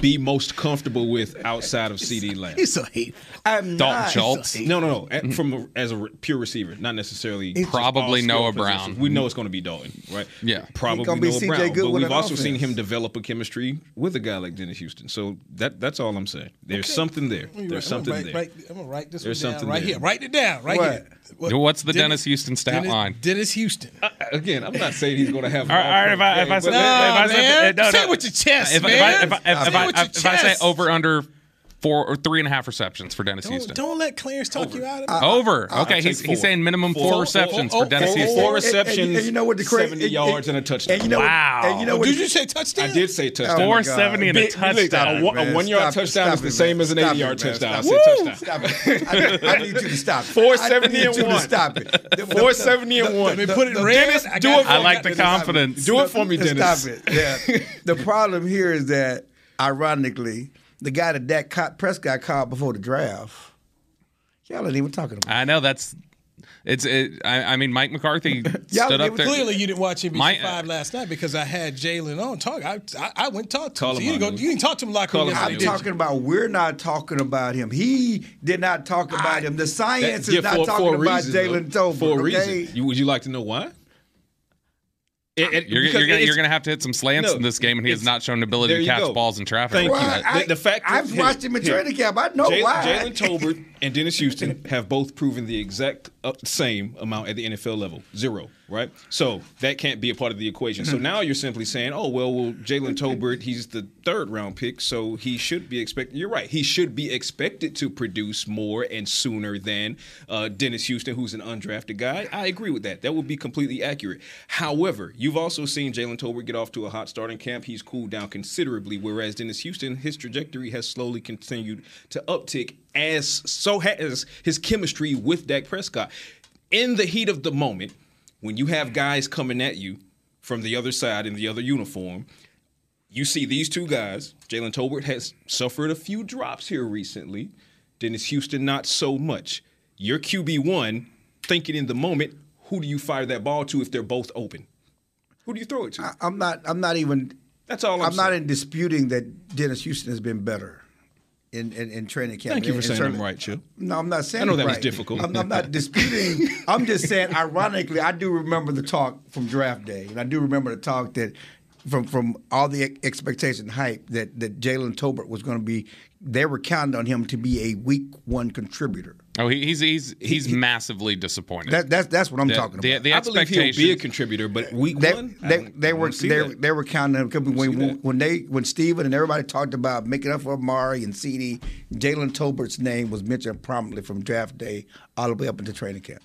[SPEAKER 8] be most comfortable with outside of CD Lamb?
[SPEAKER 4] He's so hateful.
[SPEAKER 5] I'm
[SPEAKER 7] Dalton
[SPEAKER 5] not.
[SPEAKER 7] Schultz.
[SPEAKER 8] No, no, no. At- From a, as a pure receiver, not necessarily just
[SPEAKER 7] Probably
[SPEAKER 8] all skill
[SPEAKER 7] Noah
[SPEAKER 8] positions.
[SPEAKER 7] Brown.
[SPEAKER 8] We know it's going to be Dalton, right?
[SPEAKER 7] Yeah.
[SPEAKER 8] probably
[SPEAKER 5] be
[SPEAKER 8] Noah
[SPEAKER 5] CJ
[SPEAKER 8] Brown.
[SPEAKER 5] Good
[SPEAKER 8] but we've
[SPEAKER 5] an
[SPEAKER 8] also seen him develop a chemistry with a guy like Dennis Houston. So that that's all I'm saying. There's something there.
[SPEAKER 4] Let me
[SPEAKER 8] There's
[SPEAKER 4] I'm
[SPEAKER 8] something there.
[SPEAKER 4] write, write, I'm gonna write this
[SPEAKER 8] There's
[SPEAKER 4] one down
[SPEAKER 8] something
[SPEAKER 4] right
[SPEAKER 8] there.
[SPEAKER 4] here. Write it down right
[SPEAKER 5] What?
[SPEAKER 4] here.
[SPEAKER 7] What's the Dennis Houston stat
[SPEAKER 4] Dennis,
[SPEAKER 7] line?
[SPEAKER 4] Dennis Houston.
[SPEAKER 8] Uh, again, I'm not saying he's going to have.
[SPEAKER 6] All right, all right, if I- if I
[SPEAKER 8] but-
[SPEAKER 6] said-
[SPEAKER 4] No,
[SPEAKER 6] if I said-
[SPEAKER 4] man.
[SPEAKER 6] no, no.
[SPEAKER 4] Say it with your chest,
[SPEAKER 7] If, if,
[SPEAKER 4] man.
[SPEAKER 7] I, if, I, if,
[SPEAKER 4] Say
[SPEAKER 7] if,
[SPEAKER 4] it with your
[SPEAKER 7] if I say over under four or three and a half receptions for Dennis
[SPEAKER 4] don't,
[SPEAKER 7] Houston.
[SPEAKER 4] don't let Clarence talk you out of it.
[SPEAKER 7] over.
[SPEAKER 8] I'll
[SPEAKER 7] okay, he's, he's saying minimum four,
[SPEAKER 8] Four-
[SPEAKER 7] receptions
[SPEAKER 4] four-
[SPEAKER 7] for Dennis
[SPEAKER 4] four-
[SPEAKER 7] Houston.
[SPEAKER 8] Four
[SPEAKER 5] And- and-
[SPEAKER 8] receptions,
[SPEAKER 5] and you know what the cra-
[SPEAKER 8] 70
[SPEAKER 5] and-
[SPEAKER 8] yards and a touchdown.
[SPEAKER 5] And you know
[SPEAKER 7] Wow.
[SPEAKER 5] What, and you know what
[SPEAKER 4] Did you say touchdown?
[SPEAKER 8] I did say oh touchdown.
[SPEAKER 5] Oh my God.
[SPEAKER 6] 470 and a
[SPEAKER 8] uh,
[SPEAKER 6] touchdown.
[SPEAKER 8] A, one- a one yard touchdown
[SPEAKER 5] stop
[SPEAKER 8] is the
[SPEAKER 5] it,
[SPEAKER 8] same as an 80 yard
[SPEAKER 5] it, man.
[SPEAKER 8] touchdown. I
[SPEAKER 5] Stop
[SPEAKER 8] said
[SPEAKER 5] it.
[SPEAKER 8] touchdown.
[SPEAKER 5] Stop it. I, I need you to stop. it.
[SPEAKER 8] 470
[SPEAKER 5] I need
[SPEAKER 8] and
[SPEAKER 5] you to
[SPEAKER 8] one.
[SPEAKER 5] stop it. The- the-
[SPEAKER 8] 470 and one.
[SPEAKER 4] Let me put it in red.
[SPEAKER 8] Dennis,
[SPEAKER 4] I
[SPEAKER 8] do it
[SPEAKER 7] I like the confidence.
[SPEAKER 8] Do it for me, Dennis.
[SPEAKER 5] Stop it. Yeah. the problem here is that, ironically, the guy that Dak caught, Prescott caught before the draft, y'all ain't even talking about.
[SPEAKER 7] I know that's it's. It, I, I mean, Mike McCarthy
[SPEAKER 5] Y'all
[SPEAKER 7] stood up there.
[SPEAKER 4] Clearly, you didn't watch NBC
[SPEAKER 7] My- uh,
[SPEAKER 4] Five last night because I had Jalen on talk. I, I I went and talked to
[SPEAKER 8] Call
[SPEAKER 4] him. So you, didn't go, you didn't talk to him like
[SPEAKER 8] Call him
[SPEAKER 5] I'm
[SPEAKER 4] did you?
[SPEAKER 5] talking about. We're not talking about him. He did not talk about him. The science
[SPEAKER 8] That-
[SPEAKER 5] is not talking about Jalen Tolbert.
[SPEAKER 8] For a
[SPEAKER 5] okay?
[SPEAKER 8] reason. You, would you like to know why? It- it-
[SPEAKER 7] You're, you're, gonna, you're gonna have to hit some slants
[SPEAKER 8] No,
[SPEAKER 7] in this game, and he has not shown an ability to catch
[SPEAKER 8] go.
[SPEAKER 7] balls in traffic.
[SPEAKER 8] Thank
[SPEAKER 5] Well,
[SPEAKER 8] you.
[SPEAKER 5] I-
[SPEAKER 8] the, the fact
[SPEAKER 5] I've
[SPEAKER 8] here-
[SPEAKER 5] watched him in training camp. I know
[SPEAKER 8] Jalen,
[SPEAKER 5] why.
[SPEAKER 8] Jalen Tolbert and Dennis Houston have both proven the exact uh, same amount at the NFL level, zero. Right. So that can't be a part of the equation. So now you're simply saying, oh well, well, Jalen Tolbert, he's the third round pick, so he should be expected. You're right. He should be expected to produce more and sooner than uh, Dennis Houston, who's an undrafted guy. I agree with that. That would be completely accurate. However, you've also seen Jalen Tolbert get off to a hot start in camp. He's cooled down considerably, whereas Dennis Houston, his trajectory has slowly continued to uptick as so has his chemistry with Dak Prescott. In the heat of the moment, when you have guys coming at you from the other side in the other uniform, you see these two guys. Jalen Tolbert has suffered a few drops here recently. Dennis Houston, not so much. Your QB1, thinking in the moment, who do you fire that ball to if they're both open? Who do you throw it to?
[SPEAKER 5] I, I'm not. I'm not even.
[SPEAKER 8] That's all I'm,
[SPEAKER 5] I'm not in disputing that Dennis Houston has been better in, in, in training camp.
[SPEAKER 8] Thank you for
[SPEAKER 5] In- in
[SPEAKER 8] saying
[SPEAKER 5] certain-
[SPEAKER 8] I'm right, Chip.
[SPEAKER 5] No, I'm not saying
[SPEAKER 8] I know that was difficult.
[SPEAKER 5] I'm, I'm not disputing. I'm just saying, ironically, I do remember the talk from draft day, and I do remember the talk that from from all the ex- expectation hype that that Jalen Tolbert was going to be. They were counting on him to be a week one contributor.
[SPEAKER 7] Oh, he, he's he's he's massively disappointed.
[SPEAKER 5] That, that's that's what I'm
[SPEAKER 7] The-
[SPEAKER 5] talking
[SPEAKER 7] the-
[SPEAKER 5] about.
[SPEAKER 7] the
[SPEAKER 8] I believe he'll be a contributor, but week
[SPEAKER 5] they,
[SPEAKER 8] one, I
[SPEAKER 5] they, they were
[SPEAKER 8] don't
[SPEAKER 5] they,
[SPEAKER 8] that.
[SPEAKER 5] they were counting on him when
[SPEAKER 8] see
[SPEAKER 5] when,
[SPEAKER 8] that.
[SPEAKER 5] when they when Stephen and everybody talked about making up for Amari and CD, Jalen Tolbert's name was mentioned prominently from draft day all the way up into training camp.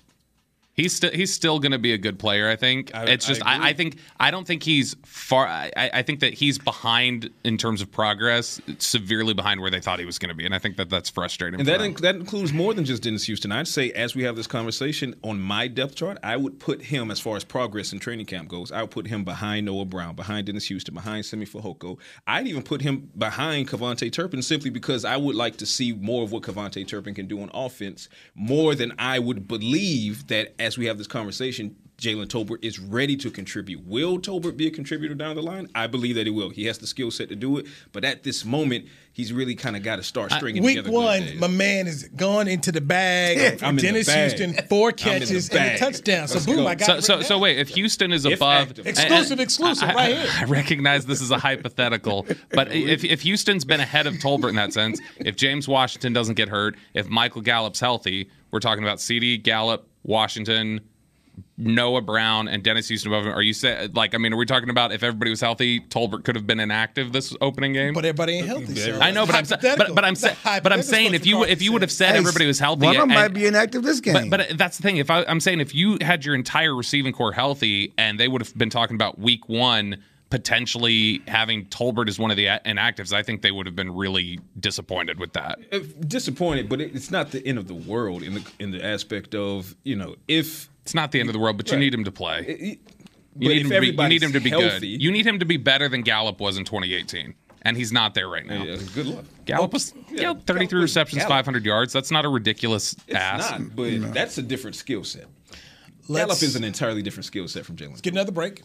[SPEAKER 7] He's still he's still going to be a good player. I think
[SPEAKER 8] I-
[SPEAKER 7] it's just
[SPEAKER 8] I
[SPEAKER 7] I. I, think I don't think he's far. I, I think that he's behind in terms of progress, severely behind where they thought he was going to be, and I think that that's frustrating.
[SPEAKER 8] And that inc- that includes more than just Dennis Houston. I'd say as we have this conversation on my depth chart, I would put him as far as progress in training camp goes. I would put him behind Noah Brown, behind Dennis Houston, behind Simi Fehoko. I'd even put him behind KaVontae Turpin simply because I would like to see more of what KaVontae Turpin can do on offense, more than I would believe that as we have this conversation. Jalen Tolbert is ready to contribute. Will Tolbert be a contributor down the line? I believe that he will. He has the skill set to do it. But at this moment, he's really kind of got to start stringing
[SPEAKER 4] Week
[SPEAKER 8] together. good
[SPEAKER 4] one,
[SPEAKER 8] days.
[SPEAKER 4] my man is gone into the bag.
[SPEAKER 8] I'm in the
[SPEAKER 4] Dennis
[SPEAKER 8] bag.
[SPEAKER 4] Houston, four
[SPEAKER 8] I'm in
[SPEAKER 4] catches and a touchdown. So
[SPEAKER 8] Let's
[SPEAKER 4] boom,
[SPEAKER 8] go.
[SPEAKER 4] I got
[SPEAKER 7] So,
[SPEAKER 4] it
[SPEAKER 7] so, so wait, if Houston is
[SPEAKER 8] If
[SPEAKER 7] above,
[SPEAKER 8] active.
[SPEAKER 4] Exclusive, exclusive,
[SPEAKER 7] I,
[SPEAKER 4] right here.
[SPEAKER 7] I recognize this is a hypothetical, but if, if Houston's been ahead of Tolbert in that sense, if James Washington doesn't get hurt, if Michael Gallup's healthy, we're talking about CD, Gallup, Washington, Noah Brown, and Dennis Houston above him. Are you say like? I mean, are we talking about if everybody was healthy, Tolbert could have been inactive this opening game?
[SPEAKER 4] But everybody ain't healthy. So
[SPEAKER 7] I know, but I'm but, but I'm sa- but I'm saying if you if you would have said
[SPEAKER 5] Hey,
[SPEAKER 7] everybody was healthy,
[SPEAKER 5] One of them might be inactive this game.
[SPEAKER 7] but, but that's the thing. If I, I'm saying if you had your entire receiving corps healthy, and they would have been talking about week one potentially having Tolbert as one of the inactives, I think they would have been really disappointed with that.
[SPEAKER 8] Uh, disappointed, but it's not the end of the world in the in the aspect of you know if
[SPEAKER 7] It's not the end of the world, but you
[SPEAKER 8] Right.
[SPEAKER 7] need him to play.
[SPEAKER 8] it-
[SPEAKER 7] You
[SPEAKER 8] but
[SPEAKER 7] need,
[SPEAKER 8] if
[SPEAKER 7] him to be, you need him to be
[SPEAKER 8] healthy-
[SPEAKER 7] good. You need him to be better than Gallup was in 2018, and he's not there right now.
[SPEAKER 8] Yeah, good luck.
[SPEAKER 7] Gallup was
[SPEAKER 8] Yeah,
[SPEAKER 7] you know, 33
[SPEAKER 8] Gallup-
[SPEAKER 7] receptions,
[SPEAKER 8] Gallup.
[SPEAKER 7] 500 yards. That's not a ridiculous
[SPEAKER 8] It's
[SPEAKER 7] ass.
[SPEAKER 8] not, but that's a different skill set.
[SPEAKER 4] Let's
[SPEAKER 8] Gallup is an entirely different skill set from Jalen.
[SPEAKER 4] get another break.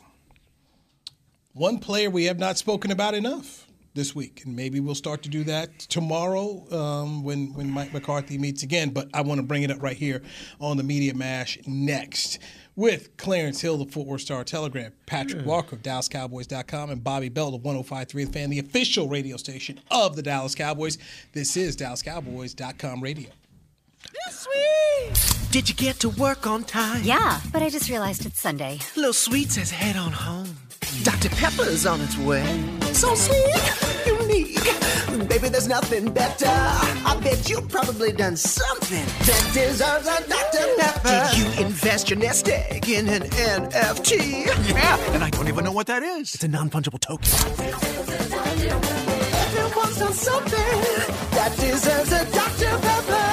[SPEAKER 4] One player we have not spoken about enough this week, and maybe we'll start to do that tomorrow um, when when Mike McCarthy meets again. But I want to bring it up right here on the Media Mash next with Clarence Hill, the Fort Worth Star Telegram, Patrick Walker of DallasCowboys.com, and Bobby Belt of 105.3 The Fan, the official radio station of the Dallas Cowboys. This is DallasCowboys.com radio. Little Sweet!
[SPEAKER 11] Did you get to work on time?
[SPEAKER 12] Yeah, but I just realized it's Sunday.
[SPEAKER 11] Little Sweet says head on home. Dr. Pepper's on its way. So sweet, unique. Baby, there's nothing better. I bet you've probably done something that deserves a Dr. Pepper. Did you invest your nest egg in an NFT?
[SPEAKER 13] Yeah, and I don't even know what that is. It's a non fungible token.
[SPEAKER 11] There was something that deserves a Dr. Pepper.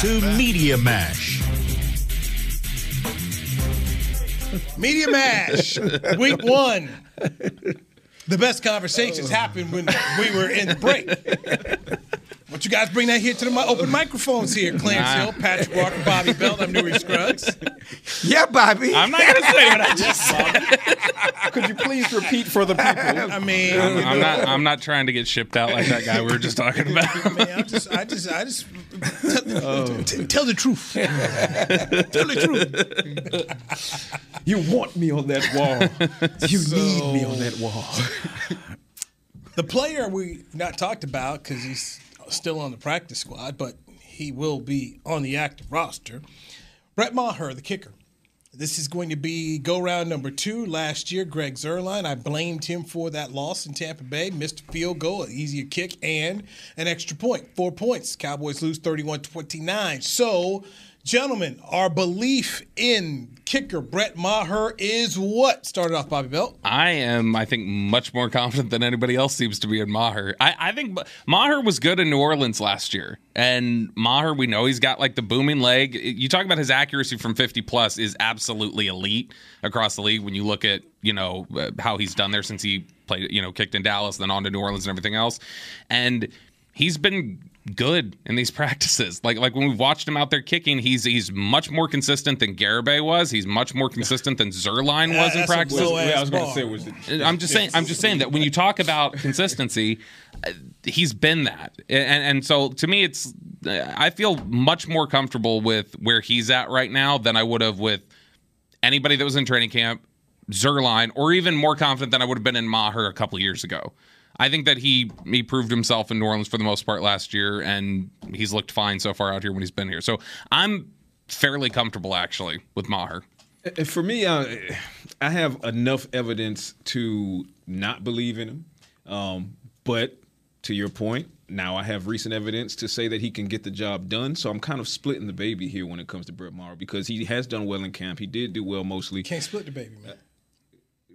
[SPEAKER 1] To Media Mash.
[SPEAKER 4] Media Mash, week one. The best conversations happened when we were in the break. Won't you guys bring that here to the mi- open microphones here? Clarence
[SPEAKER 7] Nah.
[SPEAKER 4] Hill, Patrick Walker, Bobby Belt. I'm Newy Scruggs.
[SPEAKER 5] Yeah, Bobby.
[SPEAKER 7] I'm not going to say what I just said.
[SPEAKER 8] Could you please repeat for the people?
[SPEAKER 4] I mean,
[SPEAKER 7] I'm,
[SPEAKER 4] you
[SPEAKER 7] I'm not. I'm not trying to get shipped out like that guy we were just talking about.
[SPEAKER 4] I mean, I'm just, I just, I just tell, oh. t- tell the truth. tell the truth.
[SPEAKER 8] You want me on that wall. You need me on that wall.
[SPEAKER 4] The player we've not talked about because he's still on the practice squad, but he will be on the active roster. Brett Maher, the kicker. This is going to be go round number two. Last year, Greg Zuerlein, I blamed him for that loss in Tampa Bay. Missed a field goal, an easier kick, and an extra point. Four points. Cowboys lose 31 29. So, gentlemen, our belief in kicker Brett Maher is what? Started off Bobby Belt.
[SPEAKER 7] I am, I think, much more confident than anybody else seems to be in Maher. I, I think Maher was good in New Orleans last year. And Maher, we know he's got like the booming leg. You talk about his accuracy from 50 plus is absolutely elite across the league when you look at, you know, uh, how he's done there since he played, you know, kicked in Dallas, then on to New Orleans and everything else. And he's been good in these practices. Like like when we've watched him out there kicking, he's he's much more consistent than Garibay was. He's much more consistent than Zuerlein was in practices.
[SPEAKER 8] Yeah, I was going to say was it,
[SPEAKER 7] I'm just saying I'm just saying that when you talk about consistency, uh, he's been that. And and so to me it's uh, I feel much more comfortable with where he's at right now than I would have with anybody that was in training camp, Zuerlein, or even more confident than I would have been in Maher a couple years ago. I think that he he proved himself in New Orleans for the most part last year, and he's looked fine so far out here when he's been here. So I'm fairly comfortable actually with Maher.
[SPEAKER 8] For me, uh, I have enough evidence to not believe in him, um, but to your point, now I have recent evidence to say that he can get the job done. So I'm kind of splitting the baby here when it comes to Brett Maher because he has done well in camp. He did do well mostly.
[SPEAKER 4] Can't split the baby, man.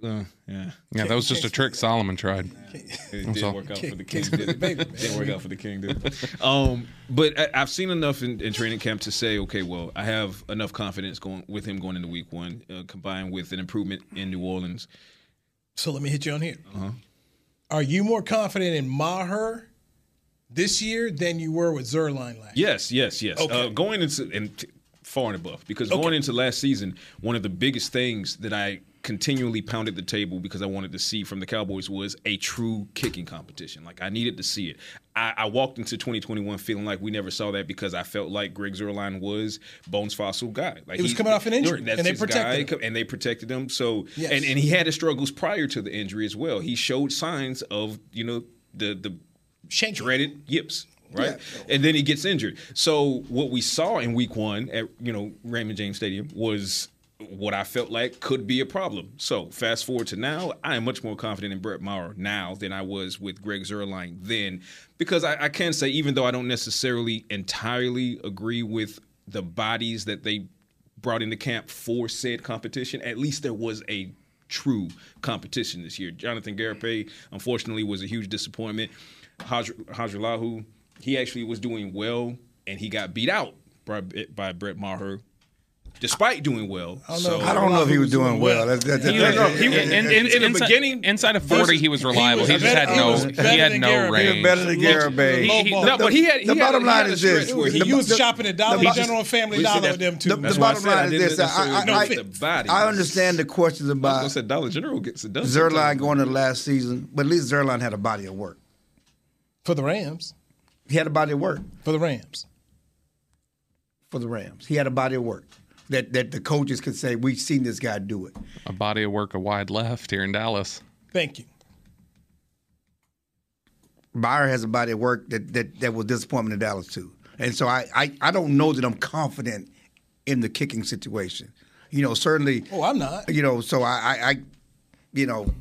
[SPEAKER 8] Uh, yeah,
[SPEAKER 7] yeah, that was just a trick Solomon tried.
[SPEAKER 8] It didn't work out for the king. Did it? didn't work out for the king, did it? Um, but I, have seen enough in, in, training camp to say, okay, well, I have enough confidence going with him going into week one, uh, combined with an improvement in New Orleans.
[SPEAKER 4] So let me hit you on here.
[SPEAKER 8] Uh-huh.
[SPEAKER 4] Are you more confident in Maher this year than you were with Zuerlein last?
[SPEAKER 8] Yes, yes, yes.
[SPEAKER 4] Okay.
[SPEAKER 8] Uh, going into and t- far and above because
[SPEAKER 4] Okay.
[SPEAKER 8] going into last season, one of the biggest things that I continually pounded the table because I wanted to see from the Cowboys was a true kicking competition. Like I needed to see it. I, I walked into 2021 feeling like we never saw that because I felt like Greg Zuerlein was Bones Fossil guy. Like
[SPEAKER 4] He was coming off an injury, and they protected
[SPEAKER 8] guy, and they protected him. So
[SPEAKER 4] Yes.
[SPEAKER 8] and and he had his struggles prior to the injury as well. He showed signs of you know the the dreaded yips. Right, and then he gets injured. So what we saw in Week One at you know Raymond James Stadium was what I felt like could be a problem. So fast forward to now, I am much more confident in Brett Maher now than I was with Greg Zuerlein then, because I, I can say even though I don't necessarily entirely agree with the bodies that they brought into camp for said competition, at least there was a true competition this year. Jonathan Garibay, unfortunately, was a huge disappointment. Haj- Hajrullahu, he actually was doing well, and he got beat out by, by Brett Maher. Despite doing well,
[SPEAKER 5] I don't
[SPEAKER 8] so
[SPEAKER 5] know. I don't know if he was doing well. That's- that's-
[SPEAKER 7] He
[SPEAKER 5] that's-
[SPEAKER 7] was-
[SPEAKER 5] he
[SPEAKER 7] in, in, in,
[SPEAKER 8] in the
[SPEAKER 7] inside,
[SPEAKER 8] beginning-
[SPEAKER 7] inside of 40, he was reliable. He,
[SPEAKER 8] was
[SPEAKER 7] just had
[SPEAKER 8] he
[SPEAKER 7] no he had no
[SPEAKER 8] Garibay.
[SPEAKER 7] range.
[SPEAKER 5] He was better than Garibay.
[SPEAKER 7] He- he-
[SPEAKER 8] No, but he had. He
[SPEAKER 5] the
[SPEAKER 8] had
[SPEAKER 5] bottom line is this.
[SPEAKER 4] He
[SPEAKER 5] The-
[SPEAKER 4] used
[SPEAKER 5] the-
[SPEAKER 4] shopping at Dollar General and Family Dollar with them too.
[SPEAKER 5] The, the bottom line is this. I, I,
[SPEAKER 8] necessarily
[SPEAKER 5] I,
[SPEAKER 8] agree with the body.
[SPEAKER 5] I understand the questions about
[SPEAKER 8] gonna say Dollar General gets it done.
[SPEAKER 5] Zuerlein going to the last season, but at least Zuerlein had a body of work.
[SPEAKER 4] For the Rams.
[SPEAKER 5] He had a body of work
[SPEAKER 4] For the Rams.
[SPEAKER 5] for the Rams. He had a body of work that, that the coaches could say, we've seen this guy do it.
[SPEAKER 7] A body of work, a wide left here in Dallas.
[SPEAKER 4] Thank you.
[SPEAKER 5] Maher has a body of work that, that, that was disappointment in Dallas too. And so I, I, I don't know that I'm confident in the kicking situation. You know, certainly.
[SPEAKER 4] Oh, I'm not.
[SPEAKER 5] You know, so I, I, I you know,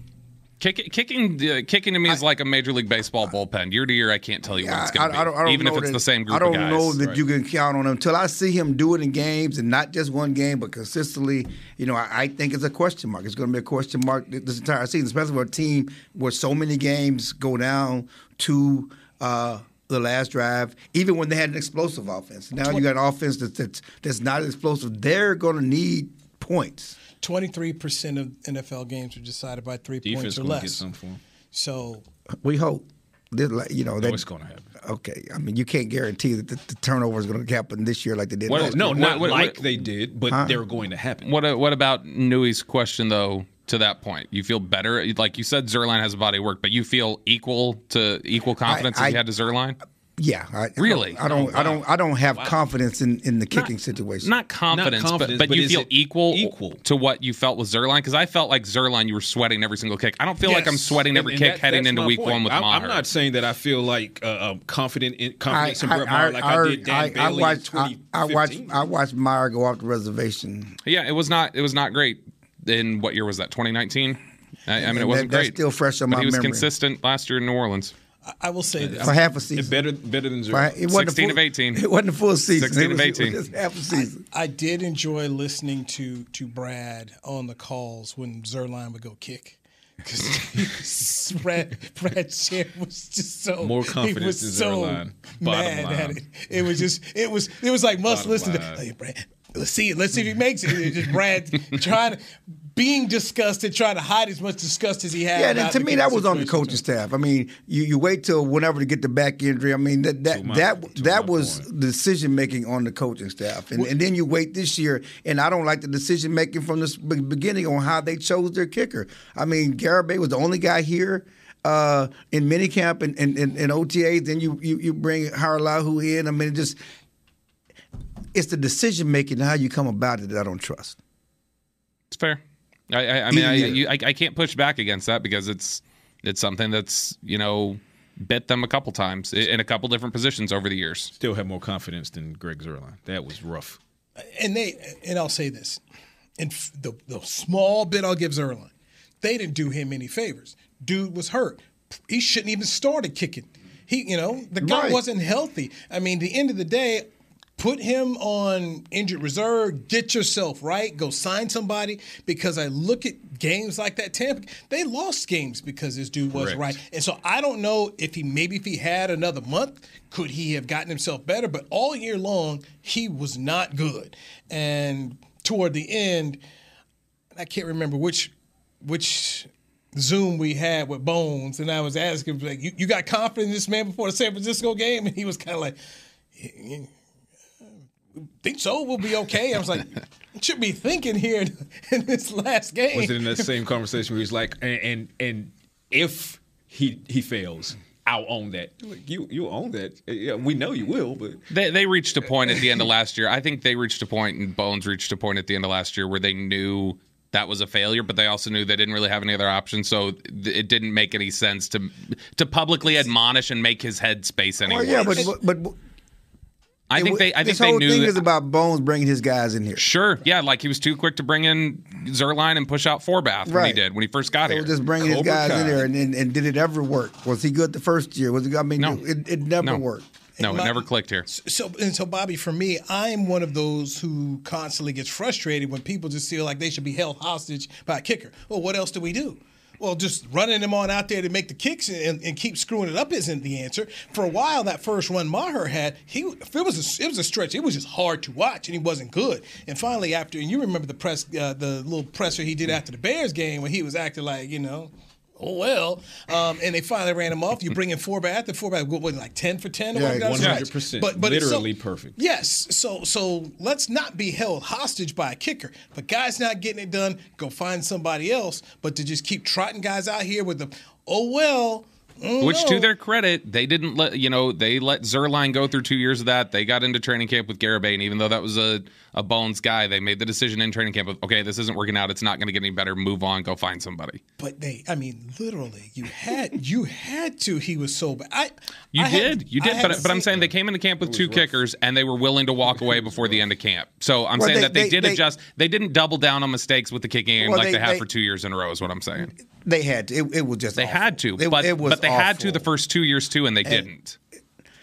[SPEAKER 7] Kick, kicking, uh, kicking to me is like a Major League Baseball bullpen. Year to year, I can't tell you what it's going to be,
[SPEAKER 5] I don't, I don't
[SPEAKER 7] even if it's
[SPEAKER 5] that-
[SPEAKER 7] the same group
[SPEAKER 5] I don't
[SPEAKER 7] of guys.
[SPEAKER 5] know that you can count on him until I see him do it in games and not just one game, but consistently. You know, I, I think it's a question mark. It's going to be a question mark this entire season, especially for a team where so many games go down to uh, the last drive. Even when they had an explosive offense, now you got an offense that's that's, that's not explosive. They're going to need points.
[SPEAKER 4] 23% of NFL games are decided by three
[SPEAKER 8] Defense
[SPEAKER 4] points or
[SPEAKER 8] gonna
[SPEAKER 4] less.
[SPEAKER 8] get some for him.
[SPEAKER 4] So
[SPEAKER 5] We hope. This, like, you know,
[SPEAKER 8] No,
[SPEAKER 5] that,
[SPEAKER 8] it's gonna happen.
[SPEAKER 5] Okay, I mean, you can't guarantee that the, the turnover is going to happen this year like they did.
[SPEAKER 8] Well,
[SPEAKER 5] last
[SPEAKER 8] no,
[SPEAKER 5] year.
[SPEAKER 8] not
[SPEAKER 7] what-
[SPEAKER 8] like
[SPEAKER 7] what-
[SPEAKER 8] they did, but
[SPEAKER 5] Huh?
[SPEAKER 8] they're going to happen.
[SPEAKER 7] What uh, what about Newy's question though? To that point, you feel better. Like you said, Zuerlein has a body of work, but you feel equal to equal confidence as
[SPEAKER 5] I-
[SPEAKER 7] you had to Zuerlein.
[SPEAKER 5] Yeah, I,
[SPEAKER 7] Really?
[SPEAKER 5] I don't. I don't. I don't have confidence in, in the kicking situation.
[SPEAKER 7] Not confidence,
[SPEAKER 8] confidence,
[SPEAKER 7] but, but,
[SPEAKER 8] but
[SPEAKER 7] you feel equal,
[SPEAKER 8] equal?
[SPEAKER 7] to what you felt with Zuerlein? Because I felt like Zuerlein, you were sweating every single kick. I don't feel like I'm sweating every
[SPEAKER 8] And-
[SPEAKER 7] kick
[SPEAKER 8] and that-
[SPEAKER 7] heading into week
[SPEAKER 8] point.
[SPEAKER 7] one with
[SPEAKER 8] I'm,
[SPEAKER 7] Maher.
[SPEAKER 8] I'm not saying that I feel like uh, uh, confident in confidence in
[SPEAKER 5] I,
[SPEAKER 8] Brett Maher like I, did Dan
[SPEAKER 5] I, I watched.
[SPEAKER 8] in
[SPEAKER 5] I, I watched. I watched Maher go off the reservation.
[SPEAKER 7] Yeah, it was not. It was not great. In what year was that? 2019. I, I mean, it wasn't
[SPEAKER 5] that- that's
[SPEAKER 7] great.
[SPEAKER 5] still fresh on
[SPEAKER 7] but
[SPEAKER 5] my
[SPEAKER 7] he was
[SPEAKER 5] memory.
[SPEAKER 7] consistent last year in New Orleans.
[SPEAKER 4] I will say this.
[SPEAKER 5] For half a season.
[SPEAKER 8] Better, better than
[SPEAKER 5] For-
[SPEAKER 8] Zuerlein.
[SPEAKER 5] it wasn't a
[SPEAKER 7] 16
[SPEAKER 5] full-
[SPEAKER 7] of 18.
[SPEAKER 5] It wasn't a full season.
[SPEAKER 7] 16
[SPEAKER 5] it
[SPEAKER 7] of
[SPEAKER 5] was, it was
[SPEAKER 7] 18.
[SPEAKER 5] just half a season.
[SPEAKER 4] I did enjoy listening to to Brad on the calls when Zuerlein would go kick. Because Brad, Brad's chair was just so
[SPEAKER 8] More
[SPEAKER 4] he
[SPEAKER 8] confidence
[SPEAKER 4] was
[SPEAKER 8] than
[SPEAKER 4] so
[SPEAKER 8] Zuerlein. Bottom
[SPEAKER 4] mad
[SPEAKER 8] line.
[SPEAKER 4] at it. It was just it was it was like must
[SPEAKER 8] Bottom
[SPEAKER 4] listen to hey, Brad. Let's see it. Let's see if he makes it. It's just Brad trying to being disgusted, trying to hide as much disgust as he had.
[SPEAKER 5] Yeah, and to me that was on the
[SPEAKER 4] situation.
[SPEAKER 5] coaching staff. I mean, you, you wait till whenever to get the back injury. I mean that that
[SPEAKER 8] my-
[SPEAKER 5] that that was decision making on the coaching staff, and, and then you wait this year, and I don't like the decision making from the beginning on how they chose their kicker. I mean, Garibay was the only guy here. Uh, in minicamp and, and, and, and OTAs, then you, you you bring Hajrullahu in. I mean, it just it's the decision making and how you come about it that I don't trust.
[SPEAKER 7] It's fair. I, I, I mean, I, you, I, I can't push back against that because it's it's something that's you know bit them a couple times in a couple different positions over the years.
[SPEAKER 8] Still have more confidence than Greg Zuerlein. That was rough.
[SPEAKER 4] and they and I'll say this, and the the small bit I'll give Zuerlein, they didn't do him any favors. Dude was hurt. He shouldn't even started kicking. He, you know, the guy
[SPEAKER 5] Right.
[SPEAKER 4] wasn't healthy. I mean, the end of the day, put him on injured reserve. Get yourself right. Go sign somebody because I look at games like that. Tampa, they lost games because this dude wasn't right. And so I don't know if he maybe if he had another month, could he have gotten himself better? But all year long, he was not good. And toward the end, I can't remember which which Zoom we had with Bones, and I was asking like, "You, you got confidence in this man before the San Francisco game?" And he was kind of like, "Yeah, "Think so? We'll be okay." I was like, should be thinking here in, in this last game."
[SPEAKER 8] Was it in that same conversation where he's like, and and, and if he he fails, I'll own that. Like, you you own that. Yeah, we know you will, but
[SPEAKER 7] They, they reached a point at the end of last year. I think they reached a point, and Bones reached a point at the end of last year where they knew that was a failure, but they also knew they didn't really have any other options. So th- it didn't make any sense to to publicly admonish and make his head space any
[SPEAKER 5] Well, yeah, but but, but
[SPEAKER 7] I think they I think
[SPEAKER 5] this
[SPEAKER 7] they
[SPEAKER 5] whole
[SPEAKER 7] knew.
[SPEAKER 5] thing
[SPEAKER 7] that-
[SPEAKER 5] is about Bones bringing his guys in here.
[SPEAKER 7] Sure, yeah, like he was too quick to bring in Zuerlein and push out Forbath when he did when he first got
[SPEAKER 5] They
[SPEAKER 7] here.
[SPEAKER 5] were just bringing his guys
[SPEAKER 8] Kai.
[SPEAKER 5] in there, and, and and did it ever work? Was he good the first year? Was he? I mean,
[SPEAKER 7] No.
[SPEAKER 5] it, it never
[SPEAKER 7] No.
[SPEAKER 5] worked.
[SPEAKER 7] no, it
[SPEAKER 4] My-
[SPEAKER 7] never clicked here.
[SPEAKER 4] So and so, Bobby, for me, I'm one of those who constantly gets frustrated when people just feel like they should be held hostage by a kicker. Well, what else do we do? Well, just running them on out there to make the kicks and, and keep screwing it up isn't the answer. For a while, that first run Maher had, he it was a, it was a stretch. It was just hard to watch, and he wasn't good. And finally, after and you remember the press, uh, the little presser he did after the Bears game when he was acting like you know. Oh well, um, and they finally ran him off. You bring in Forbath, and Forbath what was it, like ten for ten.
[SPEAKER 8] Yeah,
[SPEAKER 4] that was?
[SPEAKER 8] 100%.
[SPEAKER 4] But but it's so-
[SPEAKER 8] Literally perfect.
[SPEAKER 4] Yes. So so let's not be held hostage by a kicker. But guy's not getting it done, go find somebody else. But to just keep trotting guys out here with the oh well. Mm,
[SPEAKER 7] Which,
[SPEAKER 4] no.
[SPEAKER 7] to their credit, they didn't let you know they let Zuerlein go through two years of that. They got into training camp with Garibay, and even though that was a, a bones guy, they made the decision in training camp of okay, this isn't working out. It's not going to get any better. Move on. Go find somebody.
[SPEAKER 4] But they, I mean, literally, you had you had to. He was so bad. I
[SPEAKER 7] You
[SPEAKER 4] I had-
[SPEAKER 7] did, you did,
[SPEAKER 4] had
[SPEAKER 7] but but I'm saying they came into camp with two kickers, and they were willing to walk away before the end of camp. So I'm
[SPEAKER 5] Well,
[SPEAKER 7] saying
[SPEAKER 5] they-
[SPEAKER 7] that they,
[SPEAKER 5] they-
[SPEAKER 7] did
[SPEAKER 5] they-
[SPEAKER 7] adjust. They didn't double down on mistakes with the kicking game
[SPEAKER 5] Well,
[SPEAKER 7] like
[SPEAKER 5] they-
[SPEAKER 7] they, have
[SPEAKER 5] they-
[SPEAKER 7] for two years in a row. Is what I'm saying.
[SPEAKER 5] They had to. It, it was just
[SPEAKER 7] They
[SPEAKER 5] awful.
[SPEAKER 7] had to,
[SPEAKER 5] It,
[SPEAKER 7] but
[SPEAKER 5] it was
[SPEAKER 7] but they had to the first two years too, and they didn't.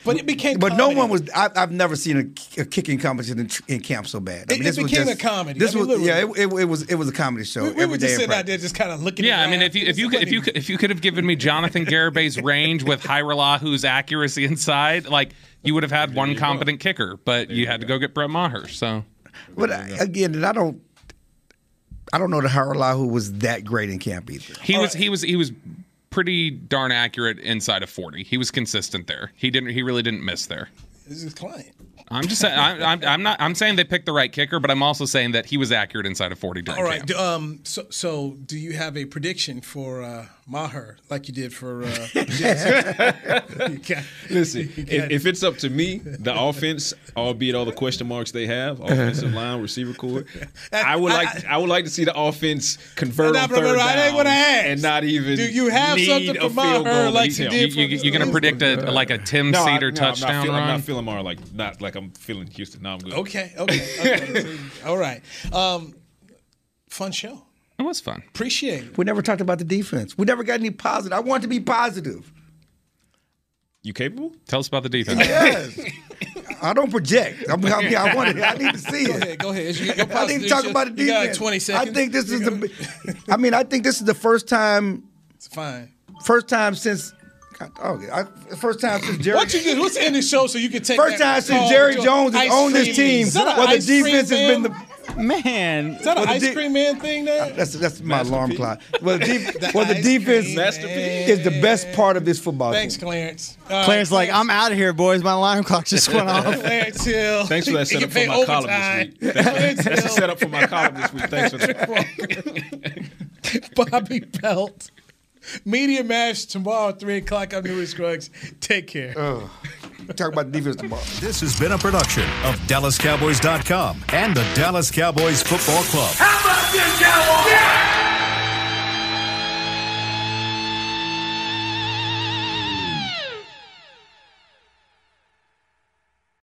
[SPEAKER 4] But it became.
[SPEAKER 5] But no one was. I, I've never seen a, a kicking competition in, in camp so bad. I
[SPEAKER 4] It-
[SPEAKER 5] mean,
[SPEAKER 4] it
[SPEAKER 5] this was
[SPEAKER 4] became
[SPEAKER 5] just-
[SPEAKER 4] a comedy.
[SPEAKER 5] This
[SPEAKER 4] I mean,
[SPEAKER 5] was yeah. It, it, it was it was a comedy show.
[SPEAKER 4] We, we
[SPEAKER 5] every
[SPEAKER 4] were just
[SPEAKER 5] in
[SPEAKER 4] sitting out there, just kind of looking.
[SPEAKER 7] Yeah,
[SPEAKER 4] at
[SPEAKER 7] I mean, if you if you could, if you could, if you could have given me Jonathan Garibay's range with Hajrullahu's accuracy inside, like you would have had one competent kicker, but you had to go get Brett Maher. So
[SPEAKER 5] But I, again, I don't. I don't know that Hajrullahu was that great in camp either.
[SPEAKER 7] he was he was he was pretty darn accurate inside of forty. He was consistent there. He didn't he really didn't miss there.
[SPEAKER 4] this is his client.
[SPEAKER 7] I'm just saying I'm, I'm, I'm not I'm saying they picked the right kicker, but I'm also saying that he was accurate inside of forty during
[SPEAKER 4] All right.
[SPEAKER 7] camp.
[SPEAKER 4] Um. So so do you have a prediction for uh, Maher, like you did for. Uh,
[SPEAKER 8] Listen, if, if it's up to me, the offense, albeit all the question marks they have, offensive line, receiver corps, I would like I, would like to see the offense convert
[SPEAKER 4] Nah,
[SPEAKER 8] on
[SPEAKER 4] bro,
[SPEAKER 8] third
[SPEAKER 4] bro, I ain't
[SPEAKER 8] down
[SPEAKER 4] what I asked.
[SPEAKER 8] and not even.
[SPEAKER 4] Do you have
[SPEAKER 8] need
[SPEAKER 4] something for Maher like
[SPEAKER 8] to
[SPEAKER 4] you
[SPEAKER 8] beat
[SPEAKER 4] did
[SPEAKER 8] them.
[SPEAKER 7] You, you, are gonna predict a like a Tim
[SPEAKER 8] No, I-
[SPEAKER 7] Cedar
[SPEAKER 8] no, I'm not
[SPEAKER 7] touchdown run?
[SPEAKER 8] I'm not feeling Lamar like not like I'm feeling Houston. No, I'm good.
[SPEAKER 4] Okay, okay, okay. All right. Um, fun show.
[SPEAKER 7] It was fun.
[SPEAKER 4] Appreciate it.
[SPEAKER 5] We never talked about the defense. We never got any positive. I want to be positive.
[SPEAKER 8] You capable?
[SPEAKER 7] Tell us about the defense.
[SPEAKER 5] Yes. I don't project. I, mean, I, mean, I want it. I need to see
[SPEAKER 4] Go
[SPEAKER 5] it.
[SPEAKER 4] ahead, go ahead. Your- your
[SPEAKER 5] I need to talk about the
[SPEAKER 4] You got
[SPEAKER 5] defense.
[SPEAKER 4] 20 seconds.
[SPEAKER 5] I think this is the. I mean, I think this is the first time.
[SPEAKER 4] It's fine.
[SPEAKER 5] First time since. God, oh, I, first time since Jerry.
[SPEAKER 4] What you do? Let's end the show so you can take
[SPEAKER 5] First
[SPEAKER 4] that
[SPEAKER 5] time since Jerry Jones has
[SPEAKER 4] ice
[SPEAKER 5] owned this team,
[SPEAKER 4] man. Is that an
[SPEAKER 5] where the defense has been the.
[SPEAKER 6] Man,
[SPEAKER 4] Is that an
[SPEAKER 5] Well, the
[SPEAKER 4] ice
[SPEAKER 5] de-
[SPEAKER 4] cream man thing there?
[SPEAKER 5] That's that's my alarm clock. Well, the, def-
[SPEAKER 4] The
[SPEAKER 5] well, the defense
[SPEAKER 4] cream
[SPEAKER 5] is the best part of this football
[SPEAKER 4] Thanks,
[SPEAKER 5] team.
[SPEAKER 4] Clarence. Uh, All
[SPEAKER 6] Claire's
[SPEAKER 4] right,
[SPEAKER 6] like, I'm out of here, boys. My alarm clock just went off.
[SPEAKER 4] Clarence Hill.
[SPEAKER 8] Thanks for that setup for
[SPEAKER 4] pay
[SPEAKER 8] my column this week. That's,
[SPEAKER 4] Clarence
[SPEAKER 8] that's the setup for my column this week. Thanks for that.
[SPEAKER 4] Bobby Belt. Media Mash tomorrow, 3 o'clock. I'm Newy Scruggs. Take care.
[SPEAKER 5] Talk about the defense tomorrow.
[SPEAKER 1] This has been a production of DallasCowboys.com and the Dallas Cowboys Football Club.
[SPEAKER 11] How about this